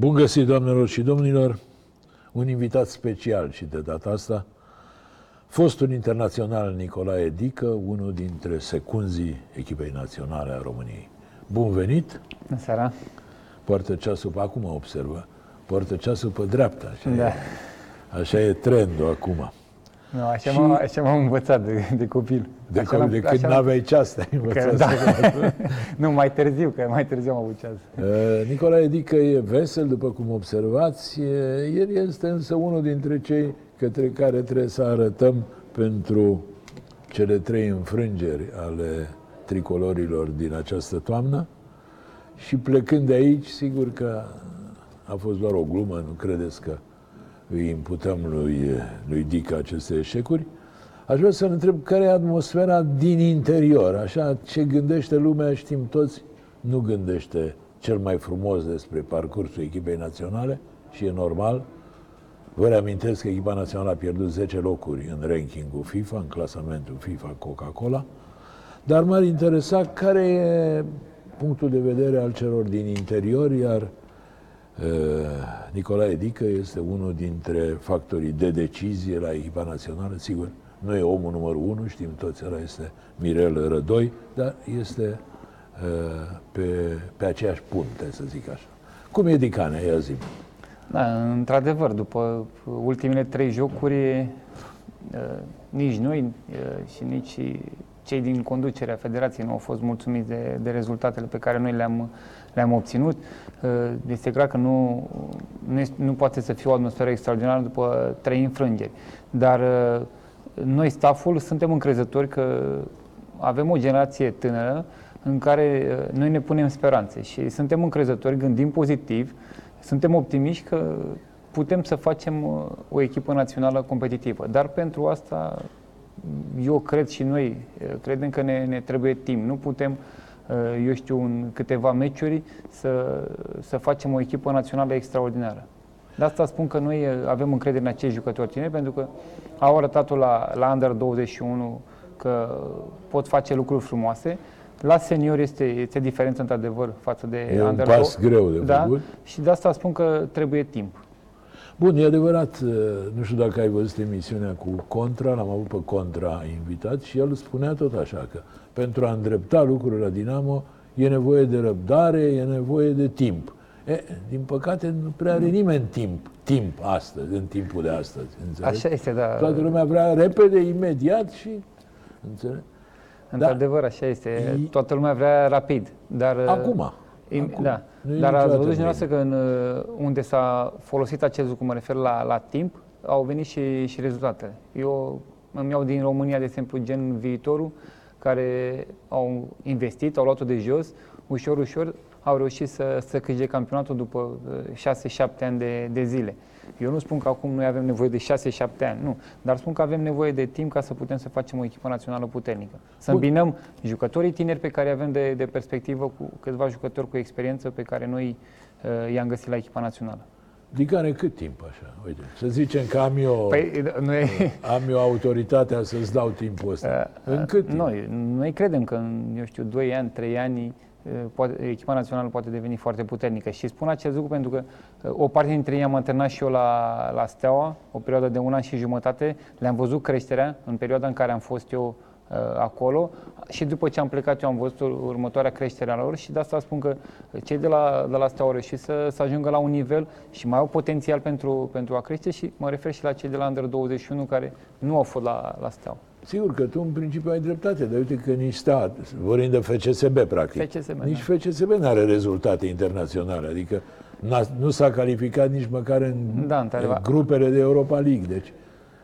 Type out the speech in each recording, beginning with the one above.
Bun găsit, doamnelor și domnilor! Un invitat special și de data asta, fostul internațional Nicolae Dică, unul dintre secunzii echipei naționale a României. Bun venit! Bună seara! Poartă ceasul, pe acum observă, poartă ceasul pe dreapta. Așa, Da. e, așa e trendul acum. Nu, așa, Și- m-am, așa m-am învățat de, de copil. De, așa când, l-am- de când așa l-am- n-aveai ceas, te-ai învățat că, da. să Nu, mai târziu, că mai târziu am avut ceas. Uh, Nicolae Dică e vesel, după cum observați. E- El este însă unul dintre cei către care trebuie să arătăm pentru cele trei înfrângeri ale tricolorilor din această toamnă. Și plecând de aici, sigur că a fost doar o glumă, nu credeți că îi imputăm lui, lui Dică aceste eșecuri. Aș vrea să-l întreb care e atmosfera din interior, așa, ce gândește lumea, știm toți, nu gândește cel mai frumos despre parcursul echipei naționale și e normal. Vă reamintesc că echipa națională a pierdut 10 locuri în rankingul FIFA, în clasamentul FIFA Coca-Cola, dar m-ar interesa care e punctul de vedere al celor din interior, iar Uh, Nicolae Dică este unul dintre factorii de decizie la echipa națională. Sigur, nu e omul numărul unu, știm toți, ăla este Mirel Rădoi, dar este uh, pe, pe aceeași punte, să zic așa. Cum e Dicane, ia zi Da, într-adevăr, după ultimele trei jocuri, uh, nici noi uh, și nici cei din conducerea federației nu au fost mulțumiți de, de rezultatele pe care noi le-am, le-am obținut. Uh, Este clar că nu, nu, este, nu poate să fie o atmosferă extraordinară după trei înfrângeri. Dar uh, noi, stafful, suntem încrezători că avem o generație tânără în care uh, noi ne punem speranțe și suntem încrezători, gândim pozitiv, suntem optimiști că putem să facem uh, o echipă națională competitivă. Dar pentru asta eu cred și noi uh, credem că ne, ne trebuie timp. Nu putem, uh, eu știu, în câteva meciuri să, să facem o echipă națională extraordinară. De asta spun că noi uh, avem încredere în acești jucători tineri, pentru că au arătat la, la Under 21 că pot face lucruri frumoase. La senior este, este diferență, într-adevăr, față de E un Under pas 2. greu de da? făcut. Și de asta spun că trebuie timp. Bun, e adevărat, uh, nu știu dacă ai văzut emisiunea cu Contra, l-am avut pe Contra invitat și el spunea tot așa că pentru a îndrepta lucrurile la Dinamo e nevoie de răbdare, e nevoie de timp. E, din păcate nu prea are nimeni timp, timp astăzi, în timpul de astăzi, înțelegi? Așa este, da. Toată lumea vrea repede, imediat și, înțelegi? Într-adevăr, așa este. I- Toată lumea vrea rapid. Dar, Acum. Im, acum. Da. Nu e Dar ați niciodată văzut și mâine. dumneavoastră că în, uh, unde s-a folosit acest lucru, mă refer la, la timp, au venit și, și rezultatele. Eu îmi iau din România, de exemplu, gen viitorul, care au investit, au luat-o de jos, ușor, ușor, au reușit să, să câștige campionatul după uh, 6-7 ani de, de zile. Eu nu spun că acum noi avem nevoie de 6-7 ani, nu, dar spun că avem nevoie de timp ca să putem să facem o echipă națională puternică. Să Bun. îmbinăm jucătorii tineri pe care avem de, de perspectivă cu câțiva jucători cu experiență pe care noi uh, i-am găsit la echipa națională. Dicane, cât timp așa? Uite, să zicem că am eu, Păi, noi, am eu autoritatea să-ți dau timpul ăsta. în cât timp? noi, noi credem că în, eu știu, 2 ani, 3 ani, uh, poate, echipa națională poate deveni foarte puternică. Și spun acest lucru pentru că uh, o parte dintre ei am antrenat și eu la, la Steaua, o perioadă de un an și jumătate, le-am văzut creșterea în perioada în care am fost eu uh, acolo și după ce am plecat eu am văzut ur- următoarea creștere a lor și de asta spun că cei de la, de la Steaua au reușit să, să ajungă la un nivel și mai au potențial pentru, pentru a crește și mă refer și la cei de la Under 21 care nu au fost la, la Steaua. Sigur că tu în principiu ai dreptate, dar uite că nici stat, vorbim de FCSB practic, FCSB, nici FCSB nu are rezultate internaționale, adică n-a, nu s-a calificat nici măcar în, Da, în într-adevăr. grupele de Europa League. Deci,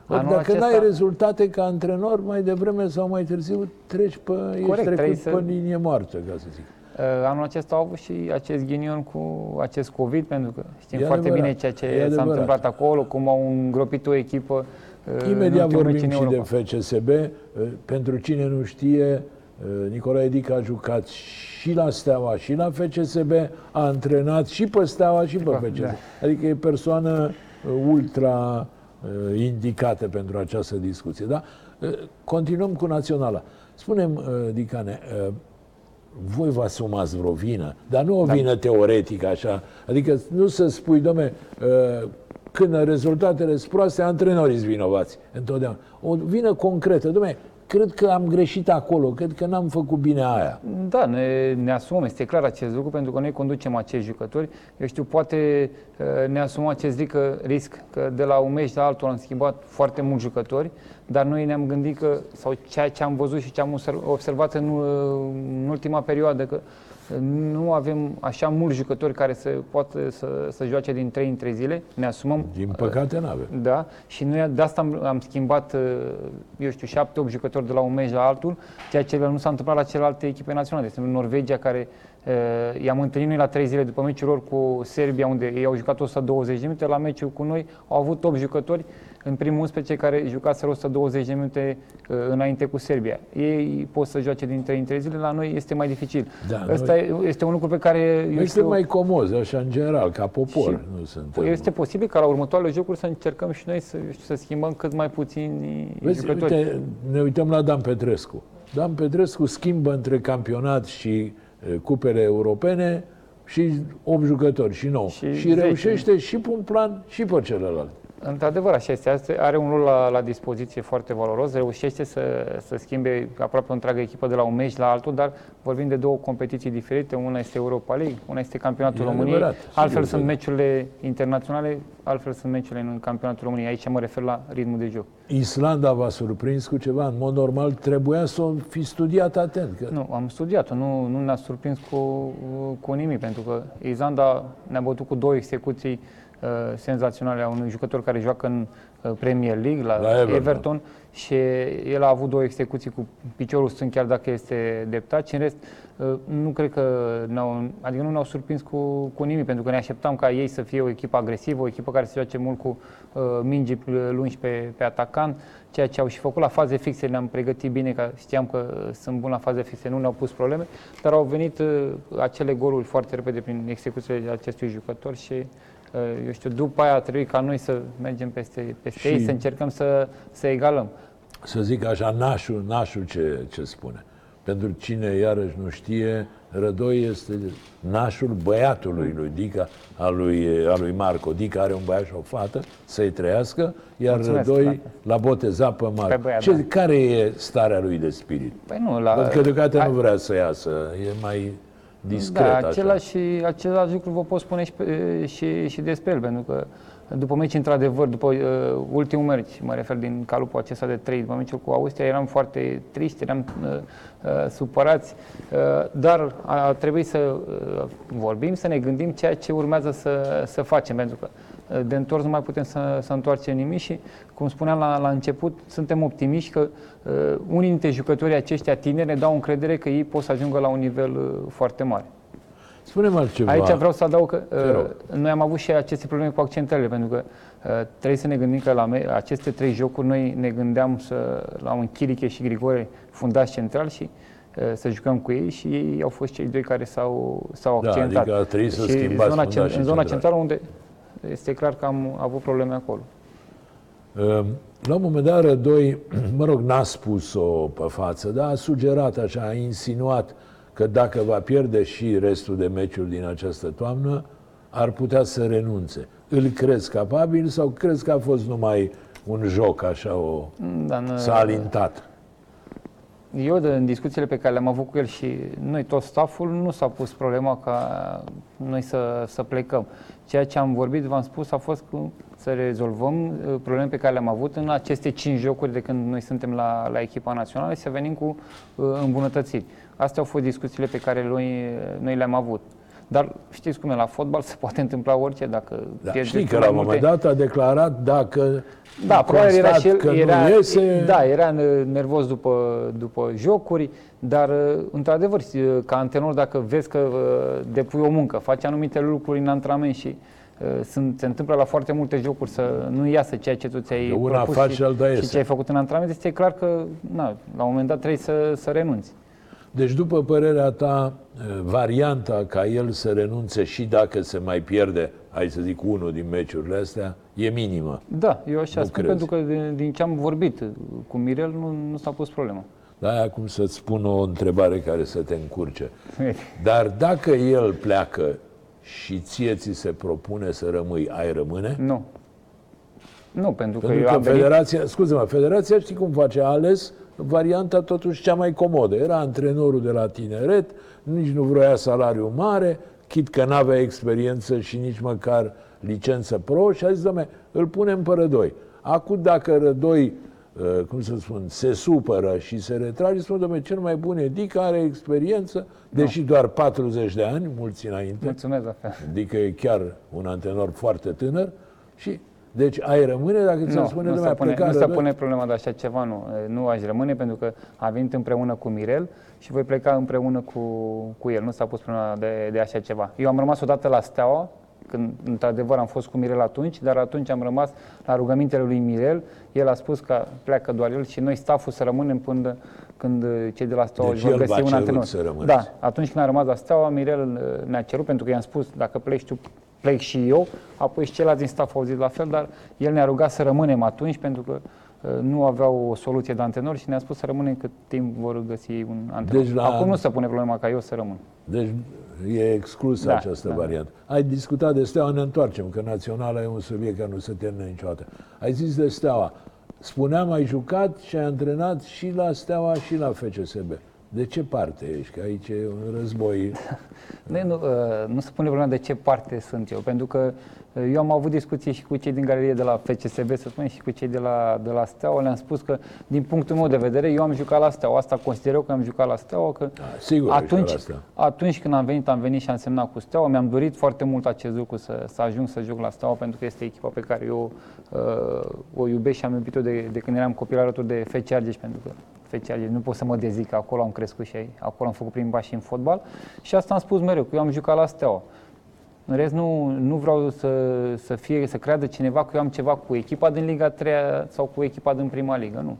ori Anul dacă acesta- n-ai rezultate ca antrenor, mai devreme sau mai târziu treci pe, ești trebuie trecut să- pe linie moartă, ca să zic. Uh, Anul acesta au avut și acest ghinion cu acest COVID, pentru că știm E foarte adevărat, bine ceea ce e s-a adevărat. întâmplat acolo, cum au îngropit o echipă. Uh, în Imediat ultimul vorbim meci în și Europa. de FCSB. Pentru cine nu știe, Nicolae Dic a jucat și la Steaua și la FCSB, a antrenat și pe Steaua și pe Da. FCSB. Adică e persoană uh, ultra uh, indicată pentru această discuție. Da? Uh, Continuăm cu naționala. Spunem, Dicane, uh, voi vă asumați vreo vină, dar nu o vină da. teoretică așa. Adică nu să spui, domne, uh, când rezultatele sunt proaste, antrenorii sunt vinovați întotdeauna. O vină concretă, domne, cred că am greșit acolo, cred că n-am făcut bine aia. Da, ne, ne asumăm, este clar acest lucru, pentru că noi conducem acești jucători. Eu știu, poate uh, ne asumăm acest risc, risc că de la un meci la altul am schimbat foarte mulți jucători, dar noi ne-am gândit că, sau ceea ce am văzut și ce am observat în, în ultima perioadă, că nu avem așa mulți jucători care să poată să, să joace din 3 în 3 zile, ne asumăm. Din păcate nu avem. Da, și noi de asta am, am schimbat, uh, eu știu, 7-8 jucători de la un meci la altul, ceea ce nu s-a întâmplat la celelalte echipe naționale. Este Norvegia care uh, i-am întâlnit noi la 3 zile după meciul lor cu Serbia, unde ei au jucat 120 de minute, la meciul cu noi au avut 8 jucători în primul 11 care jucaseră 120 de minute uh, înainte cu Serbia. Ei pot să joace din 3 în 3 zile, la noi este mai dificil. Da, Asta noi... este un lucru pe care... Eu este știu... mai comoz, așa, în general, ca popor. Și nu suntem... Este posibil ca la următoarele jocuri să încercăm și noi să, știu, să schimbăm cât mai puțini Vezi, jucători. Uite, ne uităm la Dan Petrescu. Dan Petrescu schimbă între campionat și uh, cupele europene și 8 jucători și 9. Și, și reușește și pe un plan și pe celălalt. Într-adevăr, așa este. Are un rol la, la dispoziție foarte valoros, reușește să, să schimbe aproape o întreagă echipă de la un meci la altul, dar vorbim de două competiții diferite. Una este Europa League, una este Campionatul e României, adevărat, altfel sunt meciurile internaționale, altfel sunt meciurile în Campionatul României. Aici mă refer la ritmul de joc. Islanda v-a surprins cu ceva? În mod normal trebuia să o fi studiat atent. Că... Nu, am studiat-o, nu, nu ne-a surprins cu, cu nimic, pentru că Islanda ne-a bătut cu două execuții Uh, senzaționale a unui jucător care joacă în uh, Premier League, la, la Everton. Everton, și el a avut două execuții cu piciorul stâng, chiar dacă este dreptat, și în rest uh, nu cred că ne-au, adică nu ne-au surprins cu, cu nimic, pentru că ne așteptam ca ei să fie o echipă agresivă, o echipă care se joace mult cu uh, mingi lungi pe, pe atacant, ceea ce au și făcut la faze fixe, ne-am pregătit bine, că știam că sunt buni la faze fixe, nu ne-au pus probleme, dar au venit uh, acele goluri foarte repede prin execuțiile acestui jucător și eu știu, după aia trebuie ca noi să mergem peste, peste ei, să încercăm să, să egalăm. Să zic așa, nașul, nașul ce, ce spune. Pentru cine iarăși nu știe, Rădoi este nașul băiatului lui Dica, al lui, al lui Marco. Dica are un băiat și o fată, să-i trăiască, iar Mulțumesc, Rădoi frate. l-a botezat pe Marco. Pe băiat, ce, da. Care e starea lui de spirit? Păi nu, la... Pentru că deocamdată nu vrea să iasă, e mai discret. Da, același, așa. același lucru vă pot spune și, și, și despre el, pentru că după meci, într-adevăr, după uh, ultimul meci, mă refer din calupul acesta de trei, după meciul cu Austria, eram foarte triști, eram uh, uh, supărați, uh, dar a, a trebuit să uh, vorbim, să ne gândim ceea ce urmează să, să facem, pentru că uh, de întors nu mai putem să, să întoarcem nimic și, cum spuneam la, la început, suntem optimiști că uh, unii dintre jucătorii aceștia tineri ne dau încredere că ei pot să ajungă la un nivel uh, foarte mare. Spune-mă altceva. Aici vreau să adaug că uh, noi am avut și aceste probleme cu accentele, pentru că uh, trebuie să ne gândim că la me- aceste trei jocuri noi ne gândeam să, la un Chiriche și Grigore fundați central și uh, să jucăm cu ei și ei au fost cei doi care s-au, s-au da, accentat. Adică trebuie să și zona, cent- în zona centrală unde este clar că am avut probleme acolo. Uh, la un moment dat, Rădoi, mă rog, n-a spus-o pe față, dar a sugerat așa, a insinuat că dacă va pierde și restul de meciuri din această toamnă, ar putea să renunțe. Îl crezi capabil sau crezi că a fost numai un joc, așa, o... Da, s-a alintat? Eu, de, în discuțiile pe care le-am avut cu el și noi, tot stafful, nu s-a pus problema ca noi să, să plecăm. Ceea ce am vorbit, v-am spus, a fost cu, să rezolvăm uh, probleme pe care le-am avut în aceste cinci jocuri de când noi suntem la, la echipa națională și să venim cu uh, îmbunătățiri. Astea au fost discuțiile pe care noi, noi le-am avut. Dar știți cum e, la fotbal se poate întâmpla orice dacă da, Știi că la un moment dat a declarat dacă da, probabil era și el, că era, nu iese... Da, era nervos după, după jocuri, dar într-adevăr, ca antenor, dacă vezi că uh, depui o muncă, faci anumite lucruri în antrenament și uh, sunt, se întâmplă la foarte multe jocuri să nu iasă ceea ce tu ți-ai propus și, și ce ai făcut în antrenament, este clar că na, la un moment dat trebuie să, să renunți. Deci, după părerea ta, eh, varianta ca el să renunțe și dacă se mai pierde, hai să zic, unul din meciurile astea, e minimă. Da, eu așa nu spun, crezi. pentru că din, din ce am vorbit cu Mirel nu, nu s-a pus problema. Da, acum să-ți spun o întrebare care să te încurce. Dar dacă el pleacă și ție ți se propune să rămâi, ai rămâne? Nu. Nu, pentru că Pentru eu că am venit... federația, scuze-mă, federația știi cum face? A ales varianta totuși cea mai comodă. Era antrenorul de la tineret, nici nu vroia salariu mare, chit că n-avea experiență și nici măcar licență pro și a zis, dom'le, îl punem pe Rădoi. Acum dacă Rădoi, uh, cum să spun, se supără și se retrage, spune, dom'le, cel mai bun Edic are experiență, deși doar 40 de ani, mulți înainte, Mulțumesc la fel. adică e chiar un antenor foarte tânăr și deci ai rămâne dacă ți-ar Nu, spune, nu, dom'le, se pune, pleca nu se Rădoi? pune problema de așa ceva, nu. Nu aș rămâne pentru că a venit împreună cu Mirel și voi pleca împreună cu, cu el. Nu s-a pus problema de, de așa ceva. Eu am rămas odată la Steaua, când într-adevăr am fost cu Mirel atunci, dar atunci am rămas la rugămintele lui Mirel. El a spus că pleacă doar el și noi staful să rămânem până când cei de la Steaua Deci își vor el găsi v-a un cerut antrenor. să rămâneți. Da, atunci când am rămas la Steaua, Mirel uh, ne-a cerut pentru că i-am spus dacă pleci tu, plec și eu, apoi și ceilalți din staff au zis la fel, dar el ne-a rugat să rămânem atunci pentru că uh, nu aveau o soluție de antenor și ne-a spus să rămânem cât timp vor găsi un antenor. Deci la- Acum nu se pune problema ca eu să rămân. Deci e exclusă Da, această da. variantă. Ai discutat de Steaua, ne întoarcem, că naționala e un subiect care nu se termină niciodată. Ai zis de Steaua. Spuneam, ai jucat și ai antrenat și la Steaua și la FCSB. De ce parte ești? Că aici e un război. Nu, nu, uh, nu se pune problema de ce parte sunt eu, pentru că uh, eu am avut discuții și cu cei din galerie de la FCSB, să spunem, și cu cei de la, de la Steaua. Le-am spus că, din punctul meu de vedere, eu am jucat la Steaua. Asta consider eu că am jucat la Steaua, că Da, sigur ai atunci, jucat la Steaua. atunci când am venit, am venit și am semnat cu Steaua. Mi-am dorit foarte mult acest lucru, să, să ajung să joc la Steaua, pentru că este echipa pe care eu uh, o iubesc și am iubit-o de, de când eram copil alături de FC Argeș, pentru că FC Argeș, nu pot să mă dezic, că acolo am crescut și acolo am făcut primii pași în fotbal. Și asta am spus mereu, că eu am jucat la Steaua. În rest, nu, nu vreau să, să, fie, să creadă cineva că eu am ceva cu echipa din Liga 3 sau cu echipa din Prima Ligă, nu.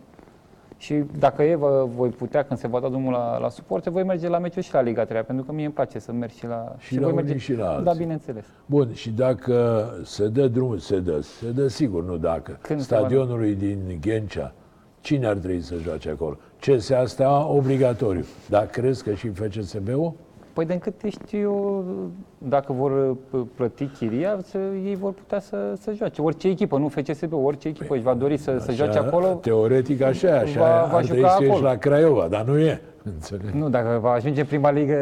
Și dacă e, vă, voi putea, când se va da drumul la, la suporte, voi merge la meciuri și la Liga 3, pentru că mie îmi place să merg și la... Și la voi unii merge, și la Da, alții. bineînțeles. Bun, și dacă se dă drumul, se dă, se dă sigur, nu dacă, Când se va da? stadionului din Ghencea, cine ar trebui să joace acolo? CSA Steaua, obligatoriu. Dar crezi că și FCSB-ul? Păi de câte știu eu, dacă vor uh, plăti chiria, să, ei vor putea să, să joace. Orice echipă, nu FCSB, orice echipă își va dori să, să joace acolo. Teoretic așa, e, așa va- va, va ar juca trebui să ieși acolo. la Craiova, dar nu e. Înțeleg. Nu, dacă va ajunge în prima ligă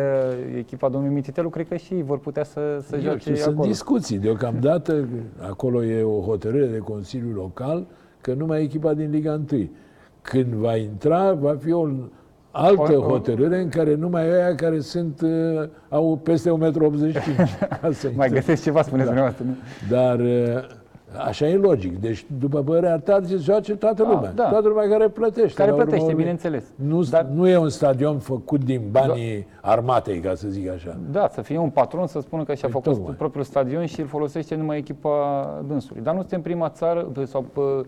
echipa domnului Mititelu, cred că și ei vor putea să, să Eu joace știu, sunt acolo. discuții. Deocamdată acolo e o hotărâre de Consiliu Local că numai echipa din Liga 1. Când va intra, va fi o altă O- o- hotărâre în care numai aia care sunt, uh, au peste 1,85 m. Ca să Mai intre. găsesc ceva, spuneți Da. dumneavoastră. nu? Dar uh, așa e logic. Deci, după părerea ta, se joace toată Ah, lumea. da. Toată lumea care plătește. Care la urma plătește, urmei. bineînțeles. Nu, Dar- nu e un stadion făcut din banii armatei, ca să zic așa. Da, să fie un patron să spună că și-a Păi, făcut tocmai. propriul stadion și îl folosește numai echipa dânsului. Dar nu suntem prima țară sau pă,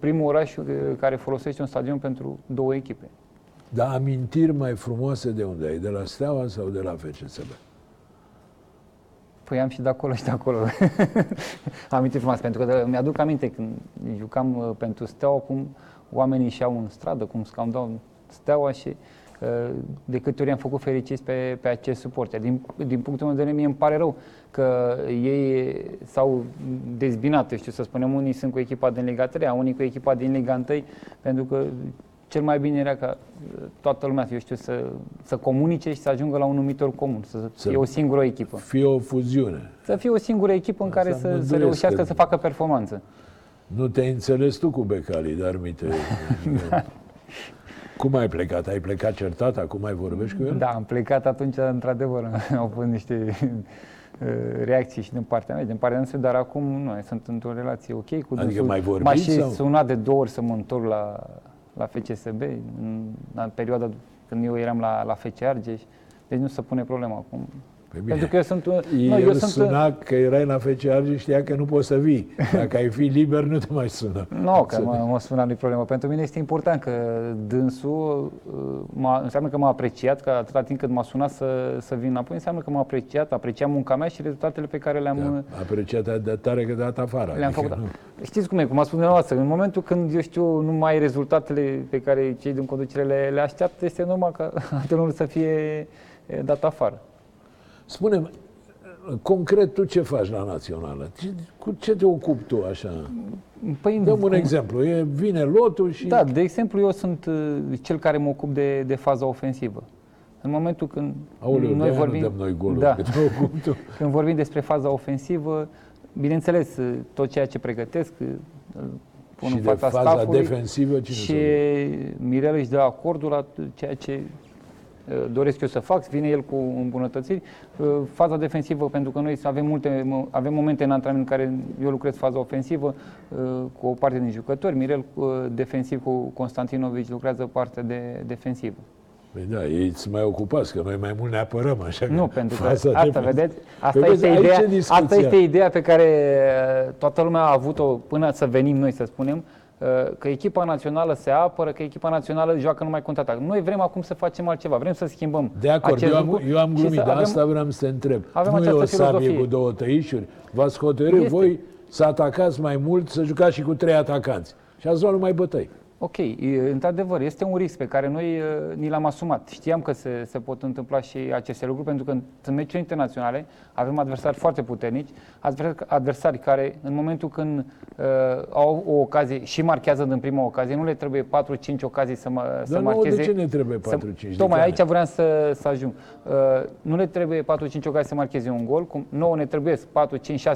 primul oraș uh, care folosește un stadion pentru două echipe. Dar amintiri mai frumoase de unde ai? De la Steaua sau de la FCSB? Păi am și de acolo și de acolo. Amintiri frumoase, pentru că de- mi-aduc aminte când jucam uh, pentru Steaua, cum oamenii ieșeau în stradă, cum scandau Steaua și uh, de câte ori am făcut fericiți pe, pe acest suporte. Din, din punctul meu de vedere, mie îmi pare rău că ei s-au dezbinat, eu știu să spunem, unii sunt cu echipa din Liga 3, unii cu echipa din Liga 1, pentru că cel mai bine era ca uh, toată lumea, eu știu, să, să comunice și să ajungă la un numitor comun, să Să- fie o singură echipă. Fie o fuziune. Să fie o singură echipă în Asta care mă să, să îndoiesc reușească că- să facă performanță. Nu te-ai înțeles tu cu Becali, dar mite. Cum ai plecat? Ai plecat certat? Acum mai vorbești cu el? Da, am plecat atunci, într-adevăr, au fost niște uh, reacții și din partea mea, din partea noastră, dar acum nu, sunt într-o relație ok cu Adică dânsul. mai vorbiți M-a și sau? sunat de două ori să mă întorc la, la FCSB, în, în perioada când eu eram la, la FC Argeș, deci nu se pune problema acum. Pe mine. Pentru că eu sunt... un- El nu, eu sunt suna că erai la FC Argeș și știa că nu poți să vii. Dacă ai fi liber, nu te mai sună. Nu, că mă, mă spune nu problemă. Pentru mine este important că dânsul uh, m-a, înseamnă că m-a apreciat, că atâta timp cât m-a sunat să, să vin înapoi, înseamnă că m-a apreciat, aprecia munca mea și rezultatele pe care le-am, Da, apreciat de tare că dat afară. le-am adică făcut. nu- Știți cum e, cum a spus dumneavoastră, în momentul când, eu știu, nu mai ai rezultatele pe care cei din conducere le, le așteaptă, este normal ca antrenorul să fie e, dat afară. Spune-mi, concret, tu ce faci la Națională? Ce, cu ce te ocupi tu așa? Păi, Dăm un cum- exemplu. E, vine lotul și... Da, de exemplu, eu sunt uh, cel care mă ocup de, de faza ofensivă. În momentul când Aoleu, noi noi vorbim, nu dăm noi goluri, da, că te ocupi tu. când vorbim despre faza ofensivă, bineînțeles, uh, tot ceea ce pregătesc, uh, îl pun și în de fața faza staffului defensivă cine și se Mirel își dă acordul la ceea ce uh, doresc eu să fac, vine el cu îmbunătățiri. Uh, Faza defensivă, pentru că noi avem, multe, avem momente în antrenament în care eu lucrez faza ofensivă uh, cu o parte din jucători, Mirel uh, defensiv cu Constantinovici lucrează partea de defensivă. Păi da, ei sunt mai ocupați, că noi mai mult ne apărăm, așa că Nu, pentru că faza asta, defensivă- vedeți, asta, Păi este vezi, aici ideea, e discuția. asta este ideea pe care uh, toată lumea a avut-o până să venim noi, să spunem, uh, că echipa națională se apără, că echipa națională joacă numai contraatac. Noi vrem acum să facem altceva, vrem să schimbăm De acord, acest eu am, lucru eu am și glumit, să dar avem- asta vreau să te întreb. avem nu e o această sabie filozofie. cu două tăișuri? V-ați hotărât Este. voi să atacați mai mult, să jucați și cu trei atacanți. Și ați luat numai bătăi. Ok, e, într-adevăr, este un risc pe care noi e, ni l-am asumat. Știam că se, se pot întâmpla și aceste lucruri, pentru că în meciuri internaționale avem adversari foarte puternici, adver- adversari care, în momentul când uh, au o ocazie și marchează din prima ocazie, nu le trebuie 4-5 ocazii să, mă, să Dar nouă marcheze. de ce ne trebuie 4-5? Să, De tocmai care? aici vreau să, să ajung. Uh, nu le trebuie 4-5 ocazii să marcheze un gol, cum nouă ne trebuie 4-5-6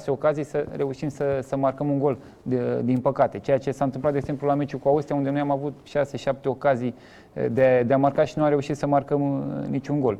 ocazii să reușim să, să marcăm un gol, de, din păcate. Ceea ce s-a întâmplat, de exemplu, la meciul cu Austria, unde noi am avut 6-7 ocazii eh, de, de a marca și nu am reușit să marcăm uh, niciun gol.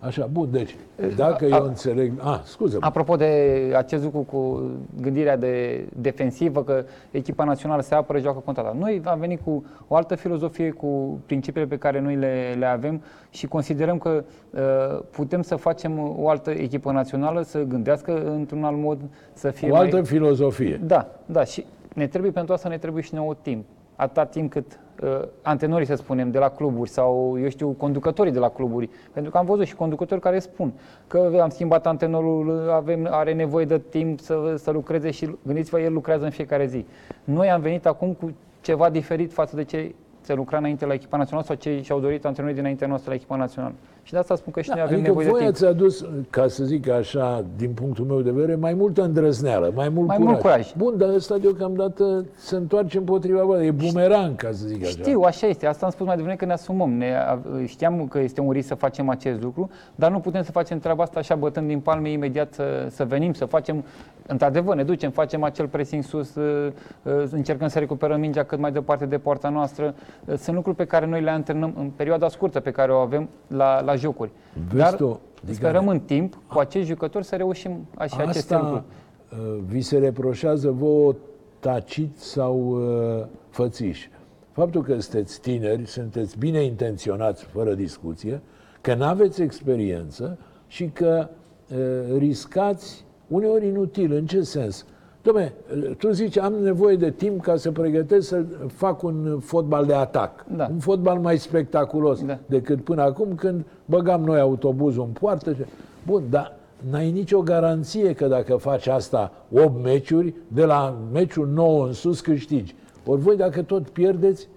Așa, bun, deci, dacă a- eu înțeleg... A, scuze Apropo de acest lucru cu gândirea de defensivă, că echipa națională se apără, joacă contra Noi am venit cu o altă filozofie, cu principiile pe care noi le, le avem și considerăm că uh, putem să facem o altă echipă națională să gândească într-un alt mod, să fie o mai... altă filozofie. Da, da, și ne trebuie pentru asta, ne trebuie și nouă timp. Atâta timp cât uh, antrenorii, să spunem, de la cluburi sau, eu știu, conducătorii de la cluburi. Pentru că am văzut și conducători care spun că am schimbat antrenorul, avem, are nevoie de timp să, să lucreze și gândiți-vă, el lucrează în fiecare zi. Noi am venit acum cu ceva diferit față de ce se lucra înainte la echipa națională sau ce și-au dorit antrenorii dinaintea noastră la echipa națională. Și de asta spun că și noi avem adică nevoie de voi timp. ați adus, ca să zic așa, din punctul meu de vedere, mai multă îndrăzneală, mai mult Mai curaj. mult curaj. Bun, dar ăsta deocamdată se întoarce împotriva vă. E bumerang, ca să zic așa. Știu, așa este. Asta am spus mai devreme că ne asumăm. Ne, a- știam că este un risc să facem acest lucru, dar nu putem să facem treaba asta așa bătând din palme imediat să, să venim, să facem, într-adevăr, ne ducem, facem acel pressing sus, uh, uh, încercăm să recuperăm mingea cât mai departe de poarta noastră. Uh, Sunt lucruri pe care noi le antrenăm în perioada scurtă pe care o avem la, la jocuri. Vezi dar tu, adică- sperăm în timp cu acești jucători să reușim așa aceste lucruri. Asta uh, vi se reproșează vouă tacit sau uh, fățiș. Faptul că sunteți tineri, sunteți bine intenționați, fără discuție, că nu aveți experiență și că uh, riscați uneori inutil. În ce sens? Dom'le, tu zici, am nevoie de timp ca să pregătesc să fac un fotbal de atac. Da. Un fotbal mai spectaculos Da. decât până acum când băgam noi autobuzul în poartă. și- Bun, dar n-ai nicio garanție că dacă faci asta 8 meciuri, de la meciul 9 în sus câștigi. Ori voi dacă tot pierdeți,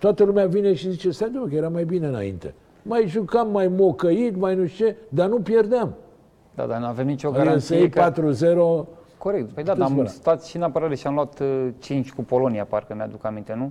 toată lumea vine și zice, stai domnule, că era mai bine înainte. Mai jucam, mai mocăit, mai nu știu ce, dar nu pierdeam. Da, dar nu avem nicio Adică să garanție iei că... 4-0, Corect. Păi da, Puteți dar am spune. stat și în apărare și am luat uh, 5 cu Polonia, parcă mi-aduc aminte, nu?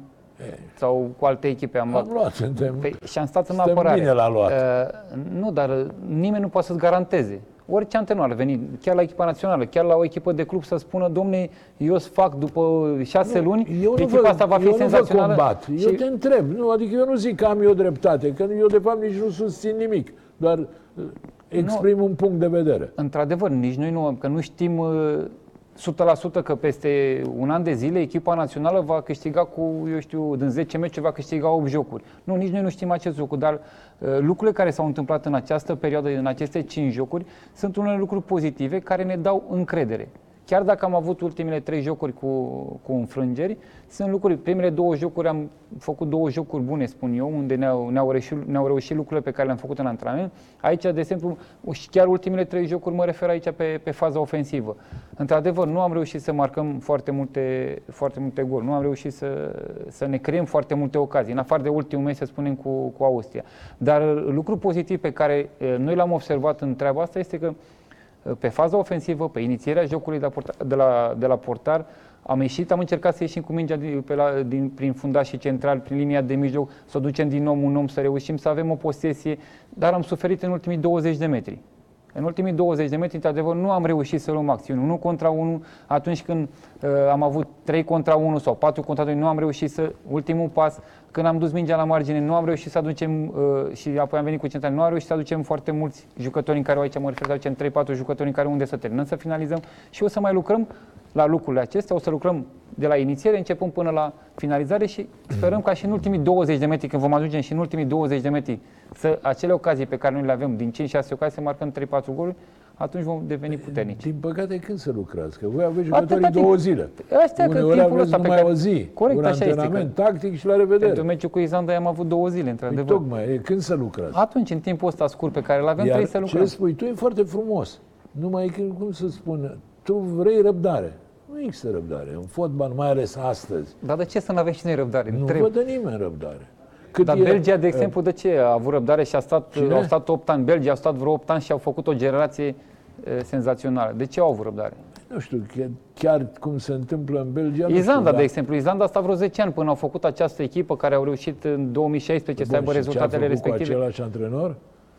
Sau cu alte echipe am luat. am luat, suntem... Păi, și am stat în Suntem apărare. bine la luat. Uh, nu, dar uh, nimeni nu poate să-ți garanteze. Orice antrenor ar veni, chiar la echipa națională, chiar la o echipă de club să spună, domne, eu îți fac după șase luni, eu nu echipa vă, asta va fi eu nu vă senzațională. combat. Eu și- te întreb. Nu, adică eu nu zic că am eu dreptate, că eu de fapt nici nu susțin nimic. Doar uh, exprim un punct de vedere. Într-adevăr, nici noi nu, că nu știm uh, 100% că peste un an de zile echipa națională va câștiga cu, eu știu, din 10 meciuri va câștiga 8 jocuri. Nu, nici noi nu știm acest lucru, dar uh, lucrurile care s-au întâmplat în această perioadă, în aceste 5 jocuri, sunt unele lucruri pozitive care ne dau încredere. Chiar dacă am avut ultimele trei jocuri cu, cu înfrângeri, sunt lucruri, primele două jocuri am făcut două jocuri bune, spun eu, unde ne-au, ne-au, reușit, ne-au reușit lucrurile pe care le-am făcut în antrenament. Aici, de exemplu, și chiar ultimele trei jocuri mă refer aici pe, pe faza ofensivă. Într-adevăr, nu am reușit să marcăm foarte multe, foarte multe gol, nu am reușit să, să ne creăm foarte multe ocazii, în afară de ultimul meci, să spunem, cu, cu Austria. Dar lucru pozitiv pe care eh, noi l-am observat în treaba asta este că pe faza ofensivă, pe inițierea jocului de la, portar, de la, de la portar, am ieșit, am încercat să ieșim cu mingea din, pe la, din, prin fundașii central, prin linia de mijloc, să o ducem din om un om, să reușim să avem o posesie, dar am suferit în ultimii 20 de metri. În ultimii 20 de metri, într-adevăr, nu am reușit să luăm acțiuni. 1 contra 1, atunci când uh, am avut 3 contra 1 sau 4 contra 2, nu am reușit să, ultimul pas, când am dus mingea la margine, nu am reușit să aducem, uh, și apoi am venit cu central, nu am reușit să aducem foarte mulți jucători în care, aici mă refer, să aducem 3-4 jucători în care unde să terminăm, să finalizăm și o să mai lucrăm la lucrurile acestea, o să lucrăm de la inițiere, începând până la finalizare și sperăm ca și în ultimii 20 de metri, când vom ajunge și în ultimii 20 de metri, să acele ocazii pe care noi le avem, din 5-6 ocazii, să marcăm 3-4 goluri, atunci vom deveni puternici. Din păcate, când să lucrați? Că voi aveți jucătorii două zile. Astea Uneori că aveți numai care... o zi. Corect, un așa antrenament este. tactic și la revedere. Pentru meciul cu Izlanda am avut două zile, Păi într-adevăr. tocmai, e când să lucrați? Atunci, în timpul ăsta scurt pe care îl avem, Iar trebuie să lucrăm. ce spui tu e foarte frumos. Numai că, cum să spun, tu vrei răbdare. Nu există răbdare. În fotbal, mai ales astăzi, Dar de ce să nu avem și noi răbdare? nu Trebuie. văd de nimeni răbdare. Cât Dar e- Belgia, de exemplu, de ce a avut răbdare și a stat, Cine? au stat 8 ani? Belgia au stat vreo 8 ani și au făcut o generație e, senzațională. De ce au avut răbdare? Nu știu, chiar, chiar cum se întâmplă în Belgia. nu știu, Islanda, dar- de exemplu. Islanda a stat vreo 10 ani până au făcut această echipă care au reușit în 2016 să Bun, aibă și ce a rezultatele făcut respective. cu același antrenor?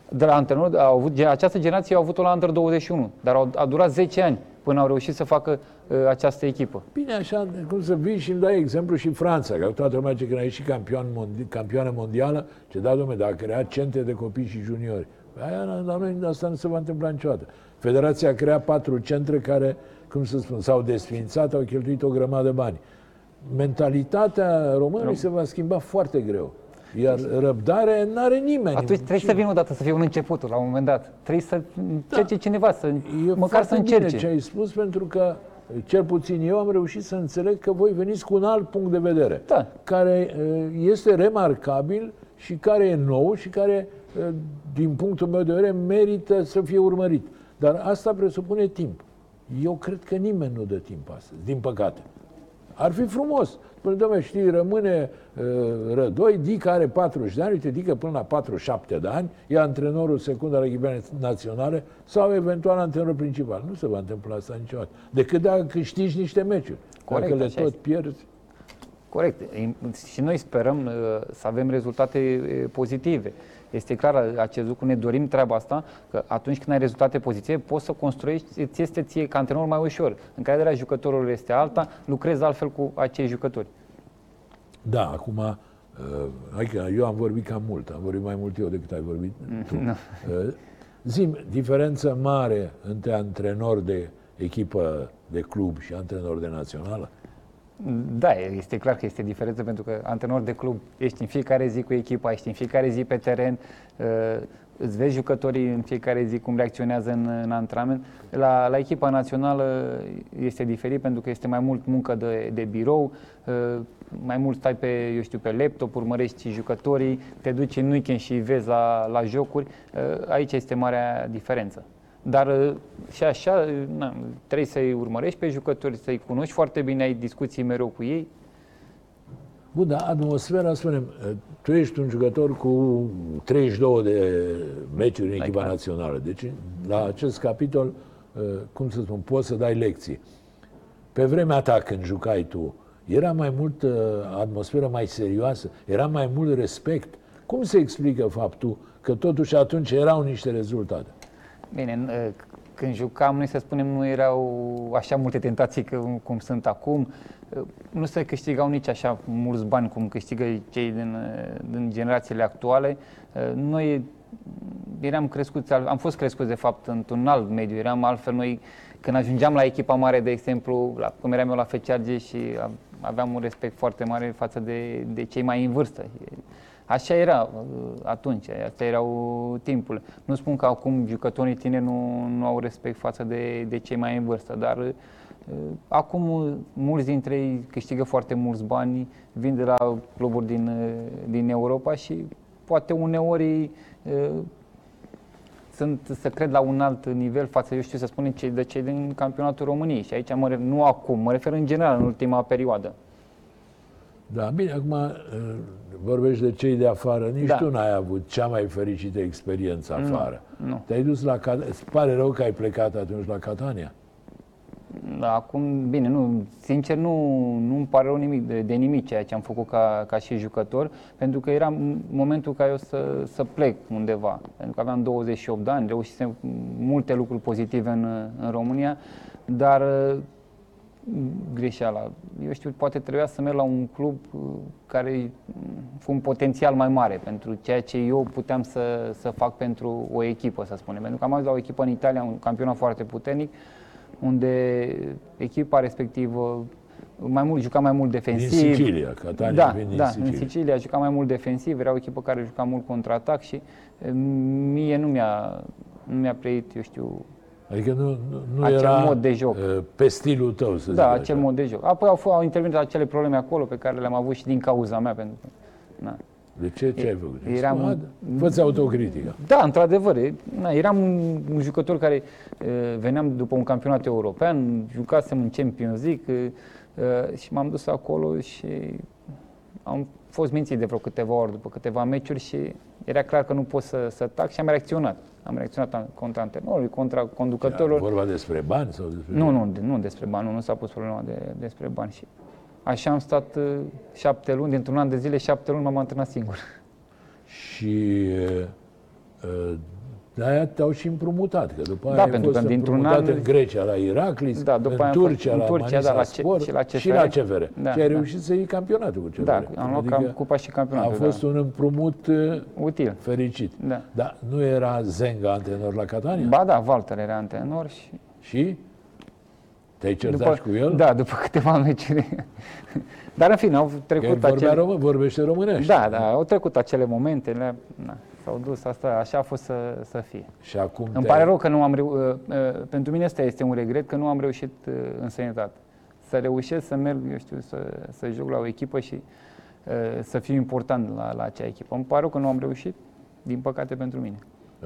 De la antrenor, au avut, ge- această generație au avut-o la Under 21, dar au, a durat 10 ani până au reușit să facă uh, această echipă. Bine, așa, cum să vii și îmi dai exemplu și Franța, că toată lumea zice că a ieșit campion mondi, campioană mondială, ce da, domnule, dar a creat centre de copii și juniori. Aia, la noi asta nu se va întâmpla niciodată. Federația a creat patru centre care, cum să spun, s-au desfințat, au cheltuit o grămadă de bani. Mentalitatea românului se va schimba foarte greu. Iar răbdare n-are nimeni. Atunci trebuie să vină odată să fie un începutul la un moment dat. Trebuie să încerce cineva, să, E măcar să foarte bine încerce. ce ai spus, pentru că cel puțin eu am reușit să înțeleg că voi veniți cu un alt punct de vedere, Da. care uh, este remarcabil și care e nou și care, uh, din punctul meu de vedere, merită să fie urmărit. Dar asta presupune timp. Eu cred că nimeni nu dă timp astăzi, din păcate. Ar fi frumos. Spune, domnule, știi, rămâne uh, Rădoi, Dica are 40 de ani, uite, Dica până la 47 de ani, e antrenorul secund al echipei naționale sau eventual antrenorul principal. Nu se va întâmpla asta niciodată. Decât dacă câștigi niște meciuri. Corect, dacă le așa tot este. pierzi, Corect. Și noi sperăm uh, să avem rezultate uh, pozitive. Este clar acest lucru, ne dorim treaba asta, că atunci când ai rezultate pozitive, poți să construiești, ți este ție ca antrenor mai ușor. Încrederea jucătorului este alta, lucrezi altfel cu acei jucători. Da, acum, uh, adică eu am vorbit cam mult, am vorbit mai mult eu decât ai vorbit tu. Nu. Uh, Zim, diferență mare între antrenor de echipă de club și antrenor de națională? Da, este clar că este diferență pentru că antrenor de club ești în fiecare zi cu echipa, ești în fiecare zi pe teren, uh, îți vezi jucătorii în fiecare zi cum reacționează în, în antrenament. La, la echipa națională este diferit pentru că este mai mult muncă de, de birou, uh, mai mult stai pe, eu știu, pe laptop, urmărești jucătorii, te duci în weekend și îi vezi la, la jocuri. Uh, Aici este marea diferență. Dar uh, și așa, uh, na, trebuie să-i urmărești pe jucători, să-i cunoști foarte bine, ai discuții mereu cu ei. Bun, dar atmosfera, spunem, tu ești un jucător cu 32 de meciuri în echipa clar. națională. Deci, la acest capitol, cum să spun, poți să dai lecții. Pe vremea ta, când jucai tu, era mai mult uh, atmosferă mai serioasă, era mai mult respect. Cum se explică faptul că totuși atunci erau niște rezultate? Bine, n- uh, când jucam, noi să spunem, nu erau așa multe tentații că, cum sunt acum. Uh, Nu se câștigau nici așa mulți bani cum câștigă cei din, uh, din generațiile actuale. Uh, Noi eram crescuți, al- am fost crescuți de fapt într-un alt mediu, eram altfel noi, când ajungeam la echipa mare, de exemplu, la, cum eram eu la FCRG și a- aveam un respect foarte mare față de, de cei mai în vârstă. Așa era uh, atunci, astea erau timpul. Nu spun că acum jucătorii tineri nu, nu au respect față de, de cei mai în vârstă, dar uh, acum uh, mulți dintre ei câștigă foarte mulți bani, vin de la cluburi din, uh, din Europa și poate uneori uh, sunt, să cred la un alt nivel față, eu știu să spunem, cei de cei din campionatul României. Și aici, mă, re- nu acum, mă refer în general, în ultima perioadă. Da, bine, acum uh, vorbești de cei de afară. Nici Da. tu n-ai avut cea mai fericită experiență afară. nu. Te-ai dus la Cat- Îți pare rău că ai plecat atunci la Catania? Da, acum, bine, nu, sincer, nu, nu-mi pare rău nimic de, de nimic ceea ce am făcut ca, ca și jucător, pentru că era m- momentul ca eu să, să plec undeva. Pentru că aveam 28 de ani, reușisem multe lucruri pozitive în, în România, dar uh, greșeala. Eu știu, poate trebuia să merg la un club uh, care mm, cu un potențial mai mare pentru ceea ce eu puteam să, să fac pentru o echipă, să spunem. Pentru că am ajuns la o echipă în Italia, un campionat foarte puternic, unde echipa respectivă mai mult, juca mai mult Din defensiv. Sicilia, Catania da, vine din da, Sicilia. în Sicilia juca mai mult defensiv, era o echipă care juca mult contraatac și e, mie nu mi-a, nu mi-a plăit, eu știu, Adică nu, nu, nu Acel era mod de joc. uh, pe stilul tău, să zic da, așa. acel mod de joc. Apoi au, fost, au intervenit acele probleme acolo pe care le-am avut și din cauza mea, pentru că, na. De ce? Ce ai făcut? Eram un- Fă-ți autocritică. Da, într-adevăr. e- Na, eram un, un jucător care e, veneam după un campionat european, jucasem în Champions League e, e, și m-am dus acolo și am fost mințit de vreo câteva ori după câteva meciuri și era clar că nu pot să, să tac și am reacționat. Am reacționat an- contra antrenorului, contra Era conducătorilor. vorba despre bani sau despre... Nu, nu, de- nu despre bani, nu, nu s-a pus problema de, despre bani. Și așa am stat uh, șapte luni, dintr-un an de zile, șapte luni m-am antrenat singur. Și uh, de-aia te-au și împrumutat, că după aia Da, ai pentru fost că dintr-un împrumutat an- în Grecia, la Iraklis, Da, după în aia am fost Turcia, în la Turcia, da, Manisa la C- Spor și la CFR. și la CFR. Da, și ai da. reușit să iei campionatul cu CFR. Da, am luat cam cupa și a campionatul. fost un împrumut uh, da. util. fericit. Da. Dar nu era Zenga antrenor la Catania? Ba da, Walter era antrenor și Și? Te-ai certat și cu el? Da, după câteva meciuri. Dar în fine, au Că el trecut vorbea acele... român, vorbește românește. Da, da, au trecut acele momente, le, na, s-au dus, asta, așa a fost să, să fie. Și acum Îmi te-ai- pare rău că nu am reușit, pentru mine asta este un regret, că nu am reușit uh, în sănătate. Să reușesc să merg, eu știu, să, să joc la o echipă și uh, să fiu important la, la acea echipă. Îmi pare rău că nu am reușit, din păcate pentru mine.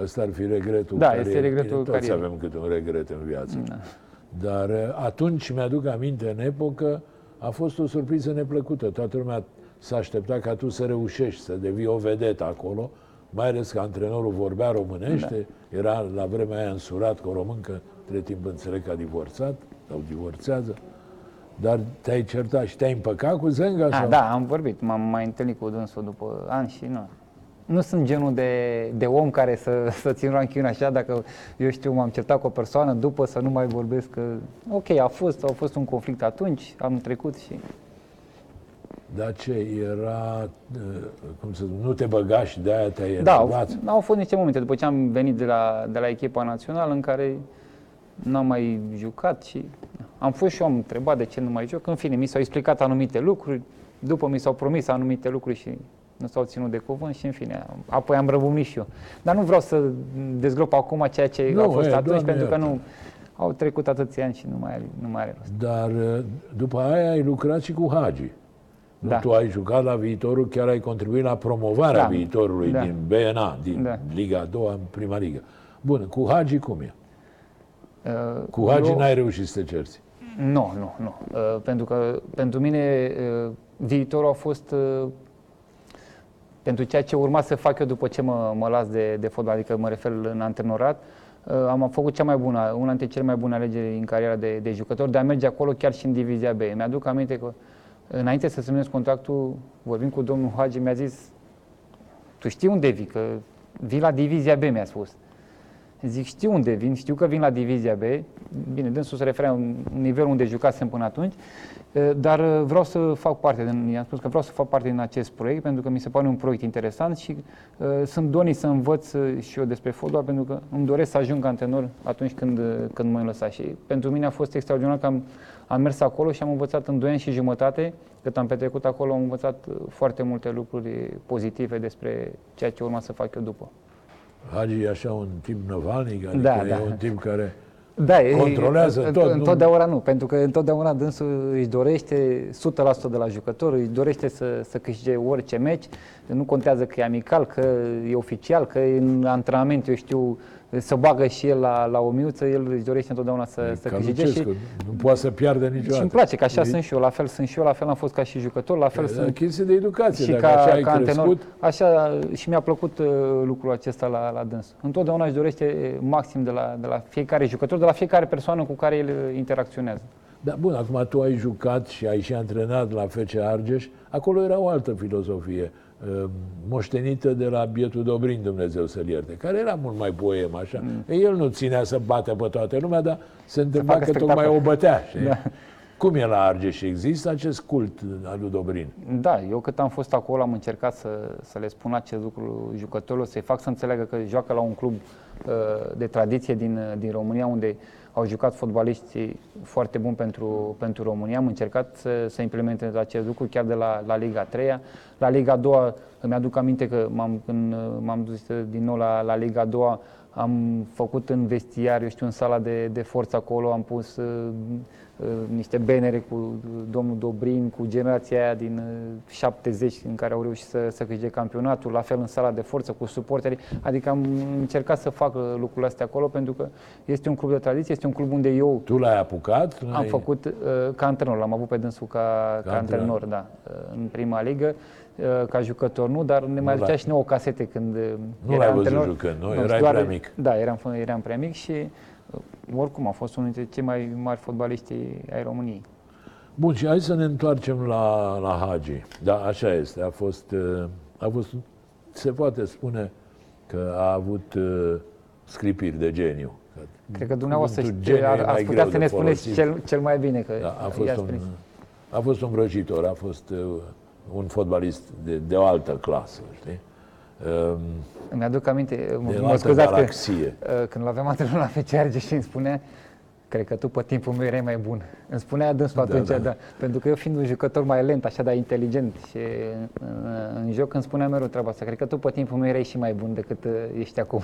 Ăsta ar fi regretul Da, carierei. este regretul Bine, Toți carierei. avem câte un regret în viață. Da. Dar uh, atunci mi-aduc aminte, în epocă, a fost o surpriză neplăcută. Toată lumea s-a așteptat ca tu să reușești, să devii o vedetă acolo, mai ales că antrenorul vorbea românește, Da. era la vremea aia însurat cu o româncă, între timp înțeleg că a divorțat sau divorțează. Dar te-ai certat și te-ai împăcat cu Zenga? A, sau? da, am vorbit, m-am mai întâlnit cu dânsul după ani și nu. Nu sunt genul de, de om care să, să țin ranchiune așa, dacă eu știu, m-am certat cu o persoană, după să nu mai vorbesc că, ok, a fost, a fost un conflict atunci, am trecut și... Dar ce, era, uh, cum să zic, nu te băga și de-aia te-ai Da, au, enervat? au fost niște momente după ce am venit de la, de la echipa națională în care n-am mai jucat și am fost și eu am întrebat de ce nu mai joc. În fine, mi s-au explicat anumite lucruri, după mi s-au promis anumite lucruri și nu s-au ținut de cuvânt și în fine, apoi am răbunit și eu. Dar nu vreau să dezgrop acum ceea ce Nu, a fost e, atunci, Doamne pentru că iartă. nu au trecut atâția ani și nu mai, are- nu mai are rost. Dar uh, după aia ai lucrat și cu Hagi. Nu, Da. tu ai jucat la viitorul, chiar ai contribuit la promovarea Da. viitorului Da. din BNA, din Da. Liga a doua în prima ligă. Bun, cu Hagi cum e? Uh, Cu Hagi eu- n-ai reușit să te cerți. Nu, nu, nu. Uh, pentru că pentru mine uh, viitorul a fost uh, pentru ceea ce urma să fac eu după ce mă, mă las de, de fotbal, adică mă refer în antrenorat, uh, am făcut cea mai bună, una dintre cele mai bune alegeri în cariera de, de jucător, de a merge acolo chiar și în divizia B. Mi-aduc aminte că înainte să semnez contractul, vorbim cu domnul Hagi, mi-a zis, tu știi unde vii, că vii la divizia B, mi-a spus. Zic, știu unde vin, știu că vin la Divizia B. Bine, dânsul se referea în nivelul unde jucasem până atunci, uh, dar uh, vreau să fac parte, din, i-am spus că vreau să fac parte din acest proiect pentru că mi se pare un proiect interesant și uh, sunt donit să învăț uh, și eu despre fotbal pentru că îmi doresc să ajung antrenor atunci când, uh, când mă lăsa și pentru mine a fost extraordinar că am, am mers acolo și am învățat în 2 ani și jumătate, cât am petrecut acolo, am învățat uh, foarte multe lucruri pozitive despre ceea ce urma să fac eu după. Hagi e așa un tip năvalnic, adică Da, e da. un tip care Da, e- Controlează e- tot, nu? Întotdeauna nu, pentru că întotdeauna dânsul își dorește 100% de la jucător, își dorește să, să câștige orice meci, nu contează că e amical, că e oficial, că e în antrenament, eu știu, să bagă și el la, la o miuță, el își dorește întotdeauna să, să ca câștige și, Lucescu, nu poate să piardă niciodată. și îmi place că așa E- sunt și eu, la fel sunt și eu, la fel am fost ca și jucător, la fel E sunt chestie de educație, și dacă ca, așa ai ca antrenor. crescut. Așa și mi-a plăcut uh, lucrul acesta la, la dâns. Întotdeauna își dorește maxim de la, de la fiecare jucător, de la fiecare persoană cu care el uh, interacționează. Da, bun, acum tu ai jucat și ai și antrenat la FC Argeș, acolo era o altă filozofie, uh, moștenită de la bietul Dobrin, Dumnezeu să-l ierte, care era mult mai poem, așa. Mm. El nu ținea să bată pe toată lumea, dar se întâmpla facă că tocmai spectacol. o bătea. știi? Da. Cum e la Argeș? Există acest cult al lui Dobrin? Da, eu cât am fost acolo am încercat să, să le spun acest lucru jucătorilor, să-i fac să înțeleagă că joacă la un club uh, de tradiție din, uh, din România, unde au jucat fotbaliști foarte buni pentru, pentru România. Am încercat să, să implementez acest lucru chiar de la, la Liga 3 La Liga 2 îmi aduc aminte că m-am, când uh, m-am dus din nou la, la Liga 2 am făcut în vestiar, eu știu, în sala de, de forță acolo, am pus uh, uh, niște benere cu uh, domnul Dobrin, cu generația aia din uh, 70 în care au reușit să, să câștige campionatul, la fel în sala de forță cu suporterii. Adică am încercat să fac uh, lucrurile astea acolo pentru că este un club de tradiție, este un club unde eu Tu l-ai apucat? L-ai... am făcut uh, ca antrenor, l-am avut pe dânsul ca, ca, antrenor. antrenor, da, uh, în prima ligă. Uh, ca jucător nu, dar ne mai l-ai- aducea și nouă casete când uh, Nu era l-ai văzut antrenor. jucând, nu? știu, Erai doar- prea mic. Da, eram, eram prea mic și uh, oricum a fost unul dintre cei mai mari fotbaliști ai României. Bun, și hai să ne întoarcem la, la Hagi. Da, așa este. A fost, uh, a fost, se poate spune că a avut uh, sclipiri de geniu. Cred că dumneavoastră Cuvântul știe- geniu e ar, mai ați greu putea să de ne spuneți folosit. cel, cel mai bine că Da, a fost i-ați un, prins. a fost un vrăjitor, a fost uh, un fotbalist de, de o altă clasă, știi? Um, Îmi aduc aminte, de mă, o mă altă scuzați că galaxie. Uh, când l-aveam antrenor la FC Argeș și îmi spunea Cred că tu pe timpul meu erai mai bun. Îmi spunea dânsul Da, atunci, da. da. Pentru că eu fiind un jucător mai lent, așa, dar inteligent și în, în joc îmi spunea mereu treaba asta. Cred că tu pe timpul meu erai și mai bun decât uh, ești acum.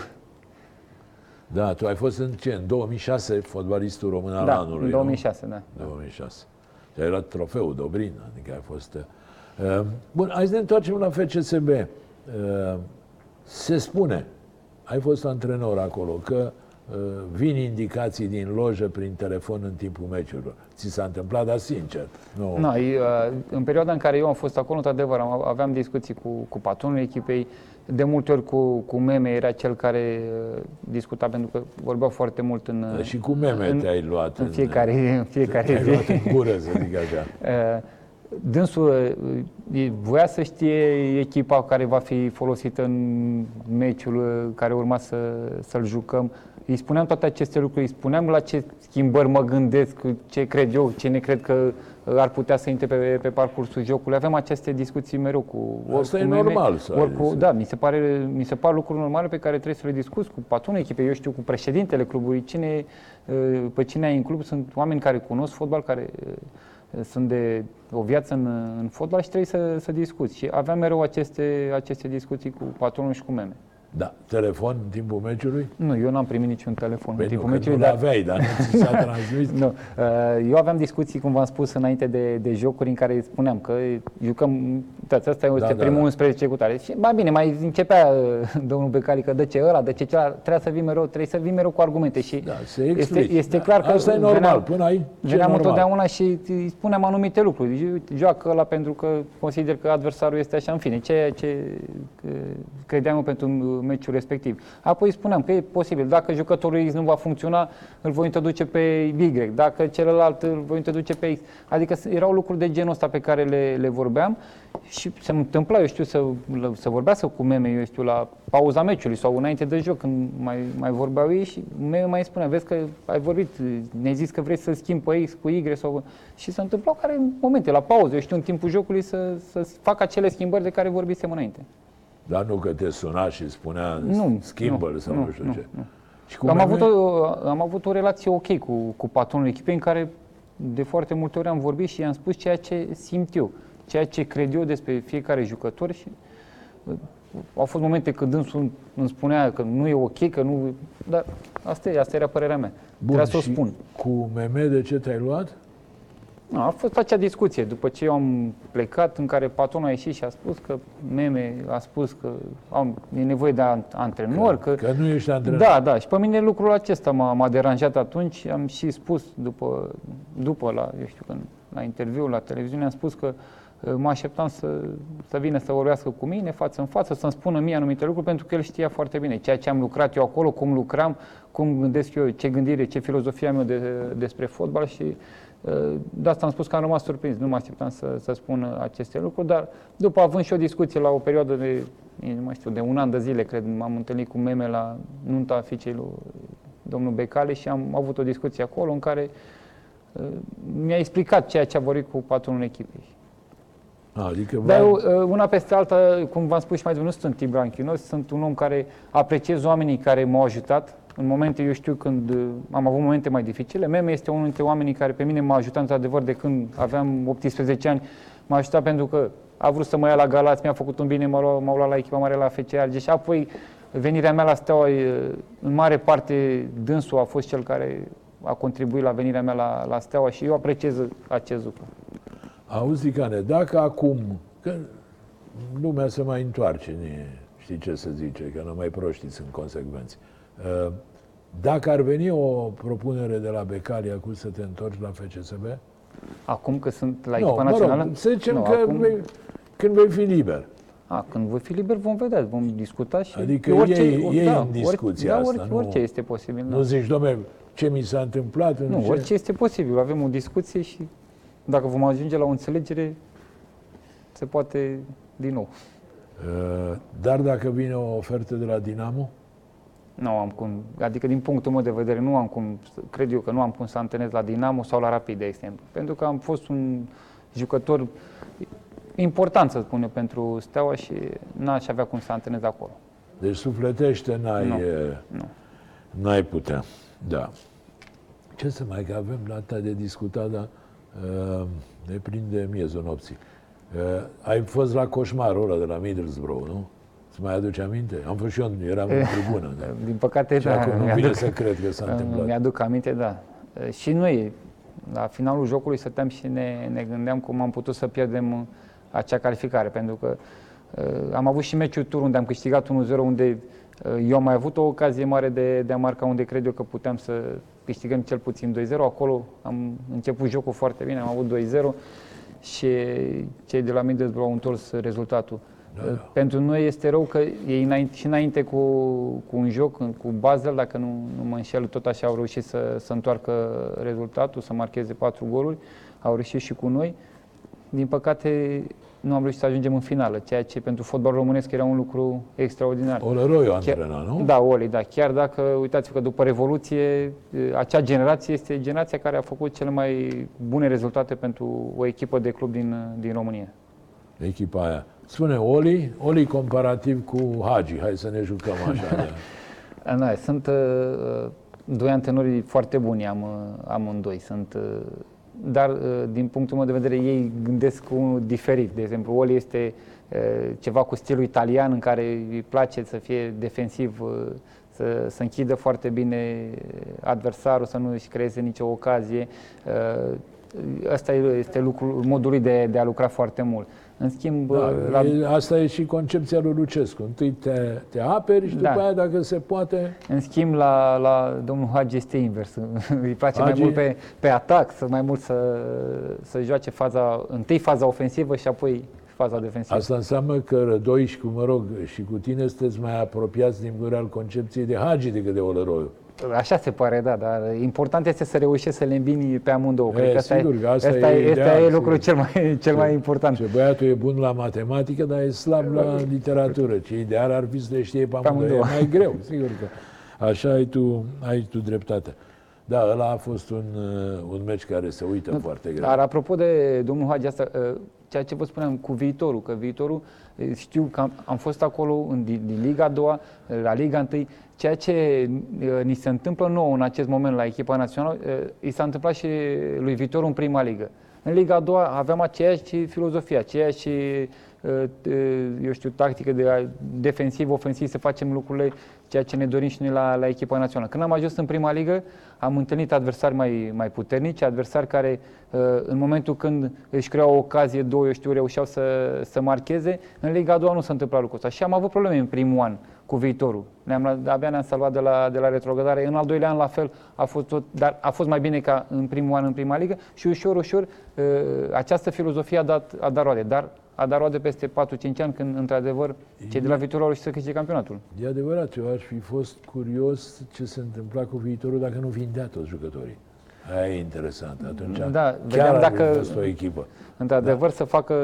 Da, tu ai fost în ce? În 2006 fotbalistul român al da, anului, în nu? 2006, da. 2006. Și ai luat trofeul Dobrin, adică ai fost... Uh, bun, hai să ne întoarcem la FCSB. Uh, se spune, ai fost antrenor acolo, că uh, vin indicații din lojă prin telefon în timpul meciurilor. Ți s-a întâmplat, dar sincer. Nu. No, e, uh, în perioada în care eu am fost acolo, într-adevăr, am- aveam discuții cu, cu patronul echipei, de multe ori cu, cu meme era cel care uh, discuta, pentru că vorbeau foarte mult în, Dar și cu meme în, te-ai luat. în fiecare, în fiecare Te-ai zi. luat în gură, să zic așa. Uh, Dânsul uh, e- voia să știe echipa care va fi folosită în meciul uh, care urma să, să-l jucăm. Îi spuneam toate aceste lucruri, îi spuneam la ce schimbări mă gândesc, ce cred eu, ce ne cred că uh, ar putea să intre pe, pe parcursul jocului. Avem aceste discuții mereu cu ori Asta cu e meme, normal să ai, ori cu, să- Da, mi se, pare, mi se par lucruri normale pe care trebuie să le discuți cu patronul echipei, eu știu, cu președintele clubului, cine, uh, pe cine ai în club. Sunt oameni care cunosc fotbal, care uh, sunt de o viață în, în fotbal și trebuie să, să discuți. Și aveam mereu aceste, aceste discuții cu patronul și cu meme. Da, telefon în timpul meciului? Nu, eu n-am primit niciun telefon Păi în nu, timpul că meciului, nu dar l-aveai, dar nu ți s-a transmis. nu. Uh, Eu aveam discuții, cum v-am spus, înainte de, de jocuri în care spuneam că jucăm, uitați, asta este Da, da, primul da. 11 cu tare. Și mai bine, mai începea uh, domnul Becali că de ce ăla, de ce celălalt, trebuia să vii mereu, trebuie să vii mereu cu argumente și Da, se este, explici. este Da, clar că asta e normal, veneam- până aici e Veneam normal. întotdeauna și îi spuneam anumite lucruri. Joacă ăla pentru că consider că adversarul este așa, în fine, ceea ce uh, credeam eu pentru meciul respectiv. Apoi spuneam că e posibil, dacă jucătorul X nu va funcționa, îl voi introduce pe Y, dacă celălalt îl voi introduce pe X. Adică erau lucruri de genul ăsta pe care le, le vorbeam și se întâmpla, eu știu, să, să vorbească cu meme, eu știu, la pauza meciului sau înainte de joc, când mai, mai vorbeau ei și meme mai spunea, vezi că ai vorbit, ne-ai zis că vrei să schimbi pe X cu Y sau... Și se întâmplau care în momente, la pauză, eu știu, în timpul jocului să, să facă acele schimbări de care vorbisem înainte. Dar nu că te suna și spunea nu, schimbă sau nu, nu știu nu, ce. Nu. Și am, avut o, am avut o relație ok cu, cu patronul echipei în care de foarte multe ori am vorbit și i-am spus ceea ce simt eu ceea ce cred eu despre fiecare jucător și uh, au fost momente când dânsul îmi spunea că nu e ok, că nu... Dar asta, e, asta era părerea mea. Bun, Trebuia să o spun. cu meme de ce te-ai luat? A, a fost acea discuție după ce eu am plecat în care patronul a ieșit și a spus că meme a spus că am, e nevoie de antrenor. Că, că, că nu ești antrenor. Da, da. Și pe mine lucrul acesta m-a, m-a deranjat atunci. Am și spus după, după la, eu știu, când, la interviu la televiziune, am spus că uh, mă așteptam să, să vină să vorbească cu mine față în față, să-mi spună mie anumite lucruri, pentru că el știa foarte bine ceea ce am lucrat eu acolo, cum lucram, cum gândesc eu, ce gândire, ce filozofia mea de, despre fotbal și uh, de asta am spus că am rămas surprins, nu mă așteptam să, să spun aceste lucruri, dar după având și o discuție la o perioadă de, nu mai știu, de un an de zile, cred, m-am întâlnit cu meme la nunta fiicei lui domnul Becale și am avut o discuție acolo în care uh, mi-a explicat ceea ce a vorbit cu patronul echipei. Adică Dar eu, uh, una peste alta, cum v-am spus și mai devreme, nu sunt tip branchinos, sunt un om care apreciez oamenii care m-au ajutat. În momente, eu știu, când uh, am avut momente mai dificile, Meme este unul dintre oamenii care pe mine m-a ajutat într-adevăr de când aveam 18 ani. M-a ajutat pentru că a vrut să mă ia la Galați, mi-a făcut un bine, m-a luat, m-a luat la echipa mare la FC Argeș și apoi venirea mea la Steaua, uh, în mare parte, dânsul a fost cel care a contribuit la venirea mea la, la Steaua și eu apreciez acest lucru. Auzi, Cane, dacă acum, că lumea se mai întoarce, știi ce să zice, că nu mai proștii sunt consecvenți. Uh, dacă ar veni o propunere de la Becalia cu să te întorci la FCSB? Acum că sunt la echipa no, națională? Rog, să zicem no, că acum... vei, când vei fi liber. A, când voi fi liber vom vedea, vom discuta și... Adică orice, ei, ei da, în discuția orice, asta, da, orice, nu, este posibil. Nu da. zici, domnule, ce mi s-a întâmplat? Nu, ce... orice este posibil. Avem o discuție și dacă vom ajunge la o înțelegere, se poate din nou. Uh, dar dacă vine o ofertă de la Dinamo? Nu am cum, adică din punctul meu de vedere nu am cum, cred eu că nu am cum să antrenez la Dinamo sau la Rapid, de exemplu. Pentru că am fost un jucător important, să spun eu, pentru Steaua și n-aș avea cum să antrenez acolo. Deci sufletește n-ai, nu, nu. n-ai putea. Da. Ce să mai că avem data de discutat, dar ne prinde miezul nopții. Ai fost la coșmarul ăla de la Middlesbrough, nu? Să mai aduce aminte? Am fost și eu, eram în tribună. Da. Din păcate, și da. acum nu vine să cred că s-a întâmplat. Mi-aduc aminte, da. Și noi, la finalul jocului, stăteam și ne, ne gândeam cum am putut să pierdem acea calificare, pentru că uh, am avut și meciul tur unde am câștigat 1-0, unde uh, eu am mai avut o ocazie mare de, de a marca, unde cred eu că puteam să, câștigăm cel puțin 2-0. Acolo am început jocul foarte bine, am avut 2-0 și cei de la Middlesbrough au întors rezultatul. Da, da. Pentru noi este rău că ei înainte, și înainte cu, cu un joc, cu Basel, dacă nu, nu mă înșel, tot așa au reușit să, să întoarcă rezultatul, să marcheze patru goluri, au reușit și cu noi. Din păcate, nu am reușit să ajungem în finală, ceea ce pentru fotbal românesc era un lucru extraordinar. Olăroiu antrena, nu? Da, Oli, da. Chiar dacă, uitați-vă că după Revoluție, acea generație este generația care a făcut cele mai bune rezultate pentru o echipă de club din, din România. Echipa aia. Spune Oli, Oli comparativ cu Hagi, hai să ne jucăm așa. da. da, sunt uh, doi antenori foarte buni, am, amândoi. Sunt uh, dar uh, din punctul meu de vedere ei gândesc unul diferit. De exemplu, Oli este uh, ceva cu stilul italian în care îi place să fie defensiv, uh, să, să închidă foarte bine adversarul, să nu își creeze nicio ocazie. Asta este lucrul, modul lui de, de a lucra foarte mult. În schimb, da, la... e, asta e și concepția lui Lucescu. Întâi te, te aperi și da. după aia, dacă se poate... În schimb, la, la domnul Hagi este invers. Îi place Hagi... mai mult pe, pe atac, să mai mult să, să joace faza, întâi faza ofensivă și apoi faza defensivă. Asta înseamnă că Rădoi cu, mă rog, și cu tine sunteți mai apropiați din gura al concepției de Hagi decât de Olăroiu. Așa se pare, da, dar important este să reușești să le îmbini pe amândouă. E, Cred că sigur asta că asta asta e e, ideal, asta e sigur. lucrul cel mai, cel mai important. Ce băiatul e bun la matematică, dar e slab la literatură. Ce ideal ar fi să le știe pe amândouă. E amândouă. mai greu, sigur că. Așa ai tu, ai tu dreptate. Da, ăla a fost un, uh, un meci care se uită foarte greu. Dar apropo de domnul Hagi, asta, uh, ceea ce vă spuneam cu viitorul, că viitorul, uh, știu că am, am fost acolo în, din, din Liga a doua, uh, la Liga 1, ceea ce uh, ni se întâmplă nouă în acest moment la echipa națională, uh, i s-a întâmplat și lui Viitorul în prima ligă. În Liga a doua aveam aceeași filozofie, aceeași uh, uh, eu știu, tactică de a- defensiv, ofensiv, să facem lucrurile ceea ce ne dorim și noi la, la echipa națională. Când am ajuns în prima ligă, am întâlnit adversari mai, mai puternici, adversari care uh, în momentul când își creau o ocazie, două, eu știu, reușeau să, să marcheze. În Liga a doua nu s-a întâmplat lucrul ăsta și am avut probleme în primul an cu viitorul. Ne-am, abia ne-am salvat de la, de la retrogradare. În al doilea an la fel a fost tot, dar a fost mai bine ca în primul an în prima ligă și ușor, ușor uh, această filozofie a dat, a dat roade. Dar a dat roade peste 4-5 ani când, într-adevăr, cei de la viitorul au reușit să câștige campionatul. E adevărat, eu aș fi fost curios ce se întâmpla cu viitorul dacă nu vindea toți jucătorii. Aia e interesant. Atunci Da, chiar vedeam ar dacă- fi fost o echipă. Într-adevăr, să facă,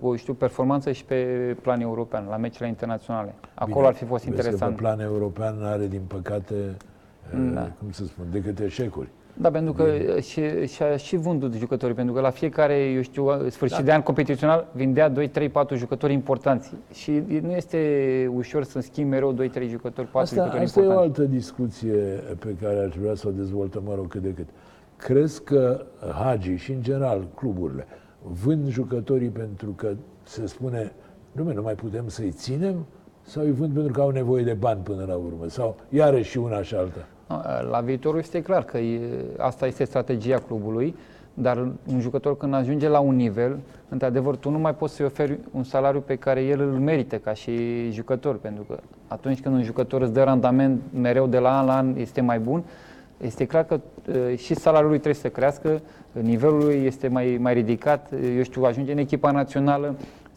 o, știu, performanță și pe plan european, la meciurile internaționale. Acolo Bine, ar fi fost vezi că interesant. Pe plan european are, din păcate, eh, Da. cum să spun, decât eșecuri. Da, pentru că și, și a și vândut jucătorii, pentru că la fiecare, eu știu, sfârșit Da. de an competițional vindea 2, 3, 4 jucători importanți. Și nu este ușor să schimbi mereu 2, 3 jucători, 4 Asta, jucători asta e o importanți. altă discuție pe care aș vrea să o dezvoltăm, mă rog, cât de cât. Crezi că Hagi și, în general, cluburile vând jucătorii pentru că se spune, nu, nu mai putem să-i ținem? Sau îi vând pentru că au nevoie de bani până la urmă? Sau iarăși și una și alta? La viitorul este clar că e, asta este strategia clubului, dar un jucător când ajunge la un nivel, într-adevăr, tu nu mai poți să-i oferi un salariu pe care el îl merită ca și jucător, pentru că atunci când un jucător îți dă randament mereu de la an la an este mai bun, este clar că uh, și salariul lui trebuie să crească, nivelul lui este mai, mai ridicat, eu știu, ajunge în echipa națională,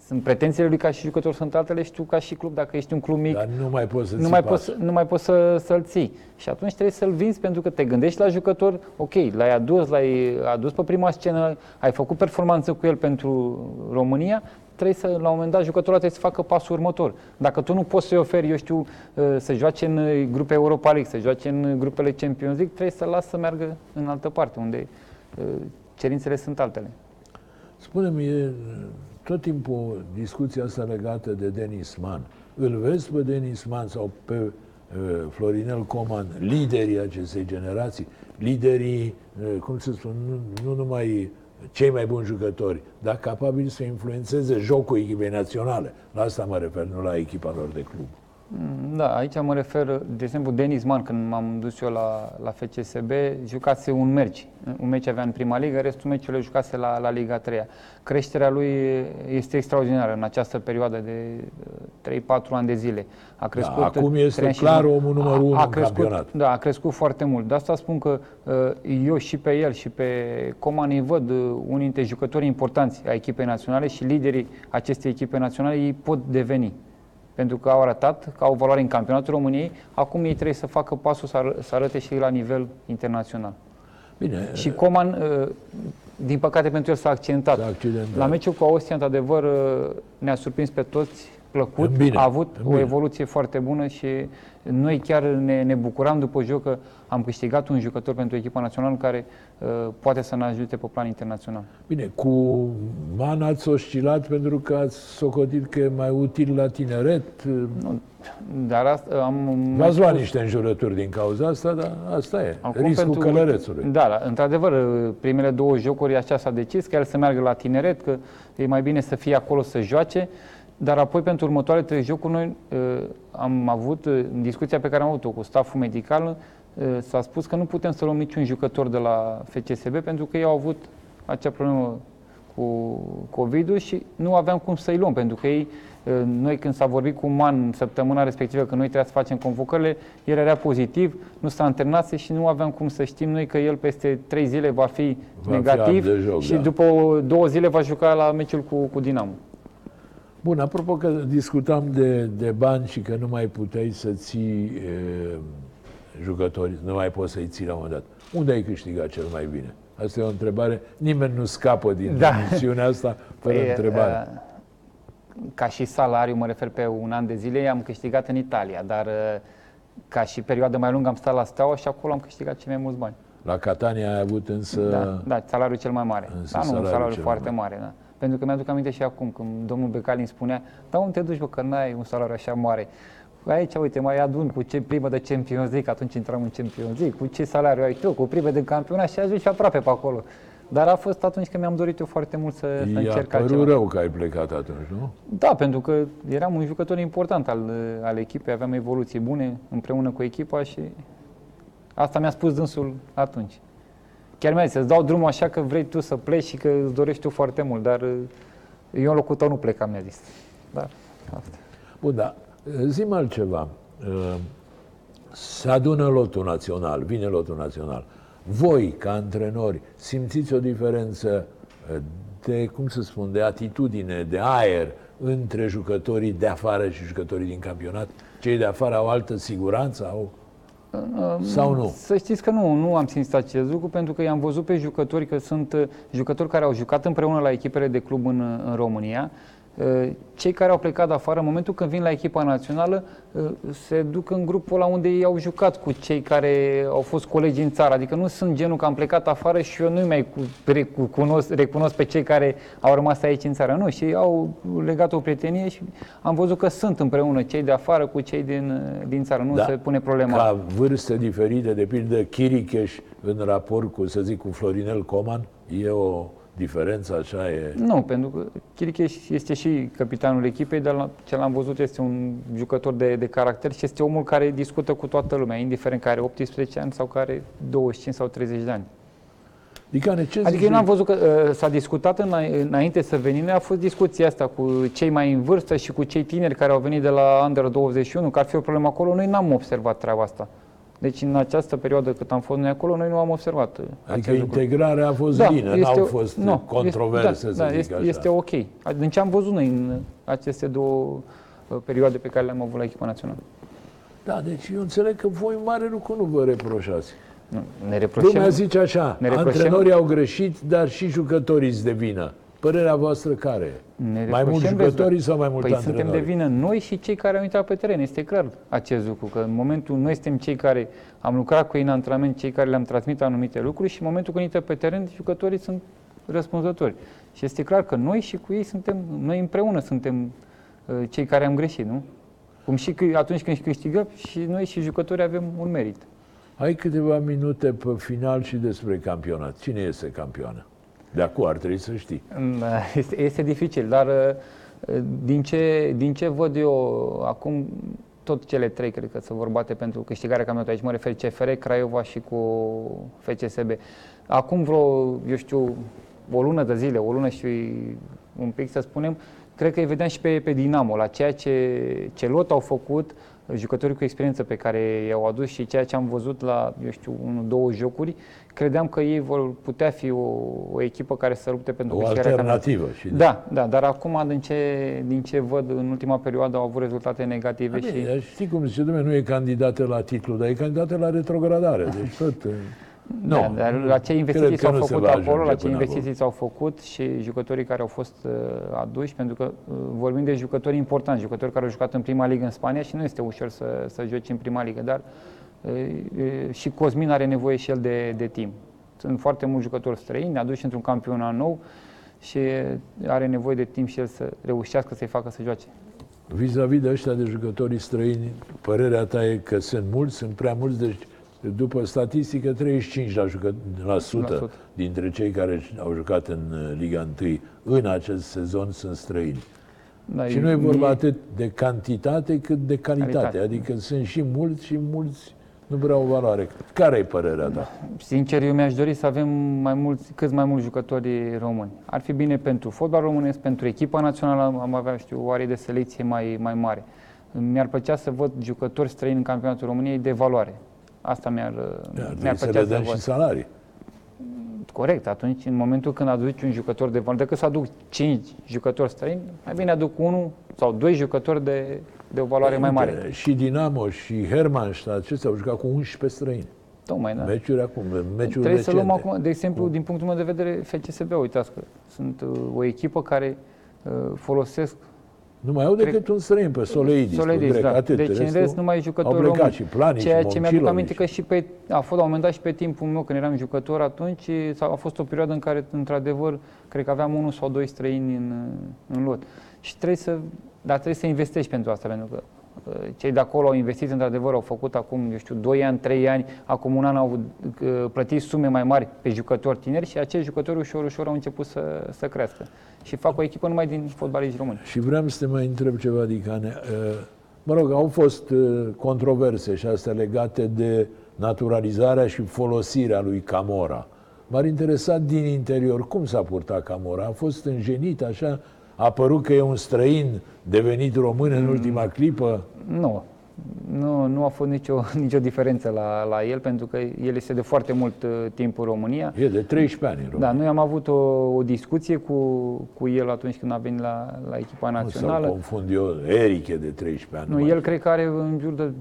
sunt pretențiile lui ca și jucător sunt altele, știu ca și club, dacă ești un club mic, Dar nu mai poți să nu mai, poți, nu mai poți să, să-l ții. Și atunci trebuie să-l vinzi pentru că te gândești la jucător, ok, l-ai adus, l-ai adus pe prima scenă, ai făcut performanță cu el pentru România, trebuie să, la un moment dat, jucătorul trebuie să facă pasul următor. Dacă tu nu poți să-i oferi, eu știu, uh, să joace în grupe Europa League, să joace în grupele Champions League, trebuie să-l lași să meargă în altă parte, unde uh, cerințele sunt altele. Spune-mi, e tot timpul discuția asta legată de Denis Man. Îl vezi pe Denis Man sau pe uh, Florinel Coman, liderii acestei generații, liderii, uh, cum să spun, nu, nu numai cei mai buni jucători, dar capabili să influențeze jocul echipei naționale. La asta mă refer, nu la echipa lor de club. Da, aici mă refer, de exemplu, Denis Man, când m-am dus eu la, la FCSB, jucase un meci. Un meci avea în prima ligă, restul meciurile jucase la, la Liga 3 Creșterea lui este extraordinară în această perioadă de 3-4 ani de zile. A crescut Da, acum trei este ani și clar jumătate. omul numărul A- unu a în crescut, campionat. Da, a crescut foarte mult. De asta spun că uh, eu și pe el și pe Coman îi văd uh, unii dintre jucătorii importanți a echipei naționale și liderii acestei echipe naționale, ei pot deveni pentru că au arătat că au valoare în campionatul României, acum ei trebuie să facă pasul să, ară, să arăte și la nivel internațional. Bine, Și Coman, uh, din păcate pentru el s-a accidentat. S-a accidentat. La meciul cu Austria, într-adevăr, uh, ne-a surprins pe toți, plăcut, În bine, a avut în o bine. evoluție foarte bună și noi chiar ne, ne bucuram după joc că am câștigat un jucător pentru echipa națională care uh, poate să ne ajute pe plan internațional. Bine, cu Man ați oscilat pentru că ați socotit că e mai util la tineret. Nu, dar asta am... V-ați luat niște înjurături din cauza asta, dar asta e. Acum Riscul pentru- călărețului. Da, da, într-adevăr, primele două jocuri așa s-a decis că el să meargă la tineret, că e mai bine să fie acolo să joace, dar apoi pentru următoarele trei jocuri noi uh, am avut, uh, în discuția pe care am avut-o cu staful medical, uh, s-a spus că nu putem să luăm niciun jucător de la FCSB pentru că ei au avut acea problemă cu COVID-ul și nu aveam cum să-i luăm, pentru că ei, uh, noi când s-a vorbit cu Man în săptămâna respectivă, că noi trebuia să facem convocările, el era pozitiv, nu s-a antrenat și nu aveam cum să știm noi că el peste trei zile va fi Va fi negativ apte de joc, și da. după două zile va juca la meciul cu, cu Dinamo. Bun, apropo că discutam de, de bani și că nu mai puteai să ții e, jucători, nu mai poți să-i ții la un moment dat. Unde ai câștigat cel mai bine? Asta e o întrebare. Nimeni nu scapă din da. misiunea asta fără păi, întrebare. Uh, ca și salariu, mă refer pe un an de zile, am câștigat în Italia, dar uh, ca și perioadă mai lungă am stat la Steaua și acolo am câștigat cei mai mulți bani. La Catania ai avut însă... Da, da salariul cel mai mare. Însă da, nu, un salariu foarte mare. mare da. Pentru că mi-aduc aminte și acum, când domnul Becali îmi spunea, da, unde te duci, bă, că n-ai un salariu așa mare. Aici, uite, mai adun cu ce primă de Champions League, atunci intram în Champions League, cu ce salariu ai tu, cu primă de campionat și ajungi aproape pe acolo. Dar a fost atunci când mi-am dorit eu foarte mult să, să încerc altceva. rău că ai plecat atunci, nu? Da, pentru că eram un jucător important al, al echipei, aveam evoluții bune împreună cu echipa și asta mi-a spus dânsul atunci. Chiar mi-a zis, să-ți dau drumul așa că vrei tu să pleci și că îți dorești tu foarte mult, dar eu în locul tău nu plecam, mi-a zis. Da, asta. Bun, da. Zi-mi altceva. Se adună lotul național, vine lotul național. Voi, ca antrenori, simțiți o diferență de, cum să spun, de atitudine, de aer între jucătorii de afară și jucătorii din campionat? Cei de afară au altă siguranță, au sau nu? Să știți că nu, nu am simțit acest lucru pentru că i-am văzut pe jucători că sunt uh, jucători care au jucat împreună la echipele de club în, în România Uh, cei care au plecat afară, în momentul când vin la echipa națională, uh, se duc în grupul la unde ei au jucat cu cei care au fost colegi în țară. Adică nu sunt genul că am plecat afară și eu nu mai recunosc, recunosc pe cei care au rămas aici în țară. Nu, și au legat o prietenie și am văzut că sunt împreună cei de afară cu cei din, din țară. Nu da. se pune problema. Ca vârste diferite, de pildă Chiricheș în raport cu, să zic, cu Florinel Coman, e o diferența așa e... Nu, pentru că Chiricheș este și capitanul echipei, dar ce l-am văzut este un jucător de, de caracter și este omul care discută cu toată lumea, indiferent că are 18 ani sau care are 25 sau 30 de ani. Adică, ce adică eu nu am văzut că uh, s-a discutat în, înainte să venim, a fost discuția asta cu cei mai în vârstă și cu cei tineri care au venit de la Under 21, că ar fi o problemă acolo. Noi n-am observat treaba asta. Deci în această perioadă cât am fost noi acolo, noi nu am observat Adică integrarea lucru. a fost da, lină, n-au fost nu, controverse, este, da, să da, zic este, așa. este ok. Din ce am văzut noi în aceste două uh, perioade pe care le-am avut la echipa națională. Da, deci eu înțeleg că voi mare lucru nu vă reproșați. Nu, ne reproșăm. Lumea zice așa, ne reproșăm, antrenorii au greșit, dar și jucătorii îți de vină. Părerea voastră care ne Mai mulți jucătorii sau mai mulți păi suntem de vină noi și cei care au intrat pe teren. Este clar acest lucru, că în momentul noi suntem cei care am lucrat cu ei în antrenament, cei care le-am transmit anumite lucruri și în momentul când intră pe teren, jucătorii sunt răspunzători. Și este clar că noi și cu ei suntem, noi împreună suntem uh, cei care am greșit, nu? Cum și atunci când câștigăm și noi și jucătorii avem un merit. Ai câteva minute pe final și despre campionat. Cine este campioană? De acum ar trebui să știi. Este, este dificil, dar uh, din ce, din ce văd eu acum, tot cele trei cred că se vor bate pentru câștigarea campionatului. Aici mă refer CFR, Craiova și cu FCSB. Acum vreo, eu știu, o lună de zile, o lună și un pic să spunem, cred că îi vedeam și pe, pe Dinamo, la ceea ce, ce lot au făcut, jucătorii cu experiență pe care i-au adus și ceea ce am văzut la, eu știu, unul, două jocuri, credeam că ei vor putea fi o, o echipă care să lupte pentru o alternativă. Și da, da, dar acum din ce, din ce văd în ultima perioadă au avut rezultate negative. A, și... Știi cum zice, nu e candidată la titlu, dar e candidată la retrogradare. Deci tot... Nu, da, dar la ce investiții s-au făcut acolo, la ce investiții s-au făcut și jucătorii care au fost uh, aduși, pentru că uh, vorbim de jucători importanti, jucători care au jucat în prima ligă în Spania și nu este ușor să, să joci în prima ligă, dar uh, și Cosmin are nevoie și el de, de timp. Sunt foarte mulți jucători străini, aduși într-un campionat nou și are nevoie de timp și el să reușească să-i facă să joace. Vis-a-vis de ăștia de jucători străini, părerea ta e că sunt mulți, sunt prea mulți, deci după statistică, 35% la jucă, la sută dintre cei care au jucat în uh, Liga 1 în acest sezon sunt străini. Da, și nu e vorba atât de cantitate cât de calitate. calitate. Adică sunt și mulți și mulți nu vreau o valoare. Care e părerea ta? Sincer, eu mi-aș dori să avem mai mulți, câți mai mulți jucători români. Ar fi bine pentru fotbal românesc, pentru echipa națională am avea, știu, o are de selecție mai, mai mare. Mi-ar plăcea să văd jucători străini în campionatul României de valoare. Asta mi-ar, mi-ar plăcea să, să văd. și salarii. Corect, atunci în momentul când aduci un jucător de valoare, decât să aduc 5 jucători străini, mai bine aduc unul sau doi jucători de, de o valoare mai mare. Și Dinamo și Hermannstadt, acestea au jucat cu 11 străini. Tocmai, da. Meciuri acum, meciuri Trebuie recente. să luăm acum, de exemplu, din punctul meu de vedere, FCSB, uitați că sunt uh, o echipă care uh, folosesc Nu mai au decât un străin pe Soleidis, Soledis, pe grec, da. atât. Deci în Restul rest numai Au jucători plecat români. și Plani Ceea și ce mi-aduc Momcilovici. aminte că și pe, a fost la un moment dat și pe timpul meu când eram jucător atunci, sau a fost o perioadă în care într-adevăr cred că aveam unul sau doi străini în, în lot. Și trebuie să, dar trebuie să investești pentru asta, pentru că uh, cei de acolo au investit într-adevăr, au făcut acum, eu știu, 2 ani, 3 ani, acum un an au uh, plătit sume mai mari pe jucători tineri și acești jucători ușor, ușor au început să, să crească. Și fac o echipă numai din fotbaliști români. Și vreau să te mai întreb ceva, Dicane. Uh, Mă rog, au fost uh, controverse și astea legate de naturalizarea și folosirea lui Camora. M-ar interesa din interior cum s-a purtat Camora. A fost înjenit așa? A părut că e un străin devenit român în ultima clipă? Nu. Nu, nu a fost nicio, nicio diferență la, la el, pentru că el este de foarte mult uh, timp în România. E de 13 ani în România. Da, noi am avut o, o discuție cu, cu el atunci când a venit la, la echipa Nu să națională. confund eu, Eric e de 13 ani. Nu, mai el cred că are în jur de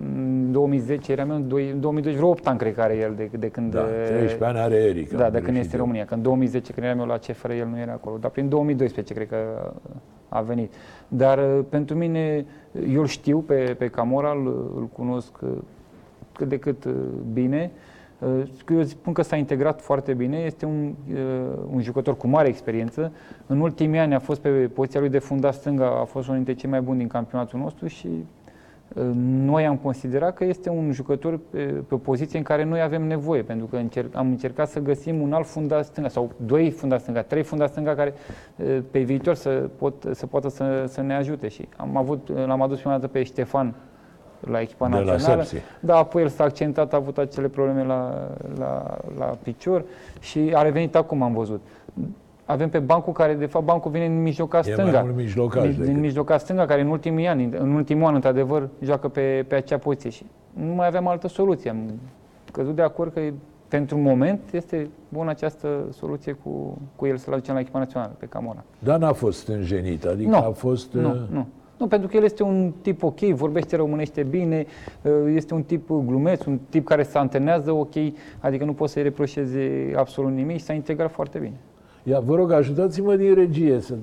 în 2010, era meu, în doi- în 2012, vreo 8 ani cred că are el de, de când... Da, 13 ani are Eric. Da, am de când greșit este în eu. România. Că în 2010, când eram eu la CFR, el nu era acolo. Dar prin 2012, cred că a venit. Dar uh, pentru mine, eu îl știu pe, pe Camora, îl, îl cunosc uh, cât de cât uh, bine. Uh, Eu spun că s-a integrat foarte bine, este un, uh, un jucător cu mare experiență. În ultimii ani a fost pe poziția lui de fundat stânga, a fost unul dintre cei mai buni din campionatul nostru și uh, noi am considerat că este un jucător pe, pe o poziție în care noi avem nevoie, pentru că încerc, am încercat să găsim un alt fundat stânga sau doi fundați stânga, trei fundați stânga care uh, pe viitor să, pot, să poată să, să ne ajute și am avut, l-am adus prima dată pe Ștefan la echipa De la națională. Sepsi. Da, apoi el s-a accentat, a avut acele probleme la, la, la picior și a revenit acum, am văzut. Avem pe bancul care, de fapt, bancul vine în mijloca E stânga. mai mult mijlocaș Din- din decât- mijloca stânga, care în ultimii ani, în ultimul an, într-adevăr, joacă pe, pe acea poziție și nu mai aveam altă soluție. Am căzut de acord că pentru moment este bună această soluție cu, cu el să-l aducem la echipa națională, pe Camora. Dar n-a fost înjenit, adică Nu, a fost... Nu, uh, nu. Nu, pentru că el este un tip ok, vorbește românește bine, uh, este un tip glumeț, un tip care se antrenează ok, adică nu poți să-i reproșeze absolut nimic și s-a integrat foarte bine. Ia, vă rog, ajutați-mă din regie să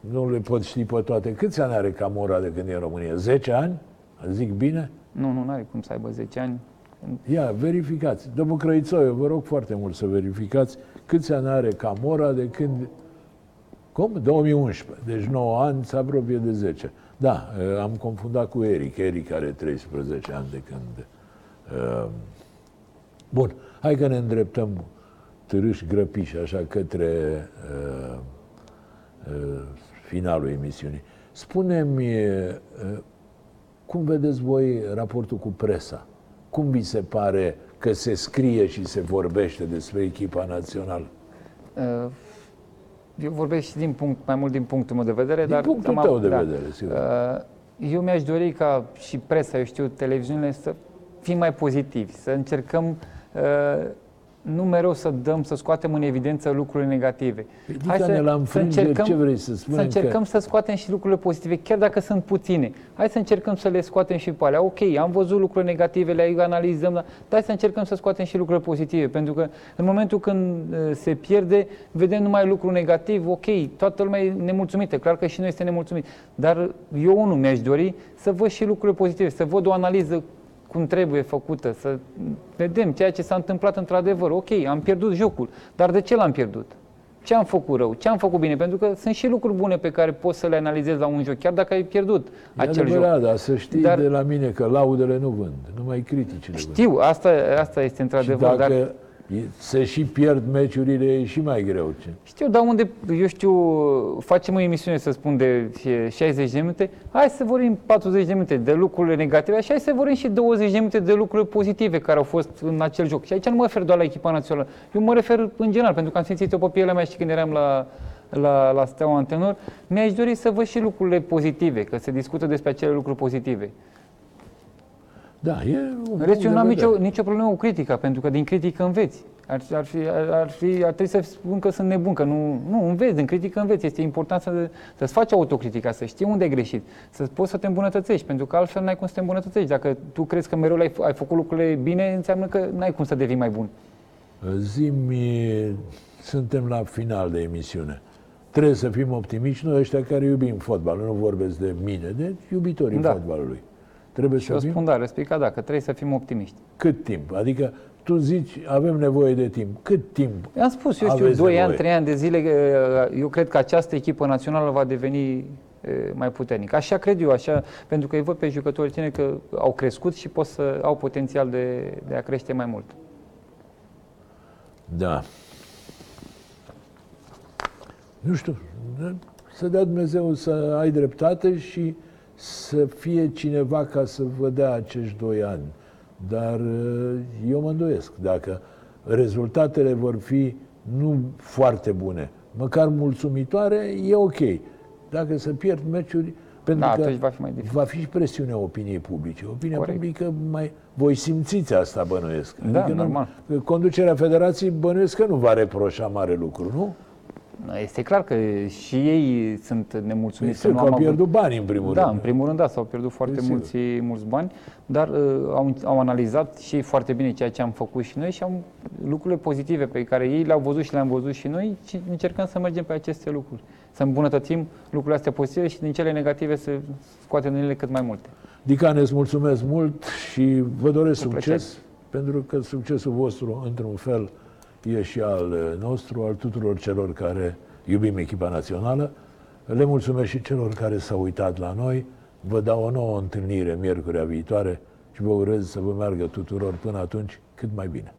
nu le pot ști pe toate. Câți ani are Camora de când e în România? 10 ani? Zic bine? Nu, nu, nu are cum să aibă 10 ani. Ia, verificați. Domnul Crăițoiu, vă rog foarte mult să verificați câți ani are Camora de când... Cum? 2011. Deci 9 ani, se apropie de 10. Da, eh, am confundat cu Eric. Eric are 13 ani de când... uh, Bun, hai că ne îndreptăm târâși grăpiși așa către uh, uh, finalul emisiunii. Spune-mi, uh, cum vedeți voi raportul cu presa? Cum vi se pare că se scrie și se vorbește despre echipa națională? Uh, Eu vorbesc și din punct, mai mult din punctul meu de vedere, Din dar... punctul am- tău de vedere, sigur. Uh, Eu mi-aș dori ca și presa, eu știu, televiziunile să fim mai pozitivi, să încercăm uh, nu mereu să dăm, să scoatem în evidență lucrurile negative. Ridică-ne la înfrângeri, ce vrei să să spunem? încercăm să scoatem și lucrurile pozitive, chiar dacă sunt puține. Hai să încercăm să le scoatem și pe alea. Ok, am văzut lucruri negative, le analizăm, dar hai să încercăm să scoatem și lucrurile pozitive, pentru că în momentul când uh, se pierde, vedem numai lucruri negative, ok, toată lumea e nemulțumită, clar că și noi este nemulțumit, dar eu unul mi-aș dori să văd și lucrurile pozitive, să văd o analiză cum trebuie făcută, să vedem ceea ce s-a întâmplat într-adevăr. Ok, am pierdut jocul, dar de ce l-am pierdut? Ce am făcut rău? Ce am făcut bine? Pentru că sunt și lucruri bune pe care poți să le analizezi la un joc, chiar dacă ai pierdut E acel joc. adevărat, dar să știi Dar- de la mine că laudele nu vând, numai criticile vând. Știu, asta, asta este Și într-adevăr, dacă dar e- se și pierd meciurile, e și mai greu. Ce? știu, dar unde, eu știu, facem o emisiune, să spun, de 60 de minute, hai să vorbim 40 de minute de lucrurile negative și hai să vorbim și 20 de minute de lucrurile pozitive care au fost în acel joc. Și aici nu mă refer doar la echipa națională, eu mă refer în general, pentru că am simțit-o pe pielea mea și când eram la, la, la Steaua Antenor, mi-aș dori să văd și lucrurile pozitive, că se discută despre acele lucruri pozitive. Da, e un În punct rest, eu de nu am vedere. nicio, nicio problemă cu critica, pentru că din critică înveți. Ar, ar, fi, ar, ar, fi, ar trebui să spun că sunt nebun, că nu, nu înveți, în critică înveți. Este important să, să-ți faci autocritica, să știi unde ai greșit, să poți să te îmbunătățești, pentru că altfel n-ai cum să te îmbunătățești. Dacă tu crezi că mereu ai, ai făcut lucrurile bine, înseamnă că n-ai cum să devii mai bun. Zimi, suntem la final de emisiune. Trebuie să fim optimiști noi ăștia care iubim fotbalul. Nu vorbesc de mine, de iubitorii Da. fotbalului. Trebuie Și să eu fim spun, da, răspicat, dacă trebuie să fim optimiști. cât timp? Adică tu zici, avem nevoie de timp. Cât timp? Eu am spus, eu știu, Aveți 2 ani, nevoie. 3 ani de zile, uh, eu cred că această echipă națională va deveni uh, mai puternică. Așa cred eu, așa, pentru că îi văd pe jucătorii tineri că au crescut și pot să au potențial de, de a crește mai mult. Da. Nu știu, să dea Dumnezeu să ai dreptate și să fie cineva ca să vă dea acești doi ani. Dar uh, eu mă îndoiesc dacă rezultatele vor fi nu foarte bune, măcar mulțumitoare, e ok. Dacă se pierd meciuri, pentru Da, că atunci va fi mai dificil. va fi și presiunea opiniei publice. Opinia Corect. publică mai... Voi simțiți asta, bănuiesc. Da, nu- normal. Conducerea federației bănuiesc că nu va reproșa mare lucru, nu? Este clar că și ei sunt nemulțumiți. Sigur nu că am au avut- pierdut bani, în primul Da, rând. în primul rând, da, s-au pierdut foarte Sigur. mulți, mulți bani, dar uh, au, au analizat și ei foarte bine ceea ce am făcut și noi și am lucrurile pozitive pe care ei le-au văzut și le-am văzut și noi și încercăm să mergem pe aceste lucruri. Să îmbunătățim lucrurile astea pozitive și din cele negative să scoatem din ele cât mai multe. Dicane, îți mulțumesc mult și vă doresc Cu succes, pentru că succesul vostru, într-un fel, e și al nostru, al tuturor celor care iubim echipa națională. Le mulțumesc și celor care s-au uitat la noi. Vă dau o nouă întâlnire miercurea viitoare și vă urez să vă meargă tuturor până atunci cât mai bine.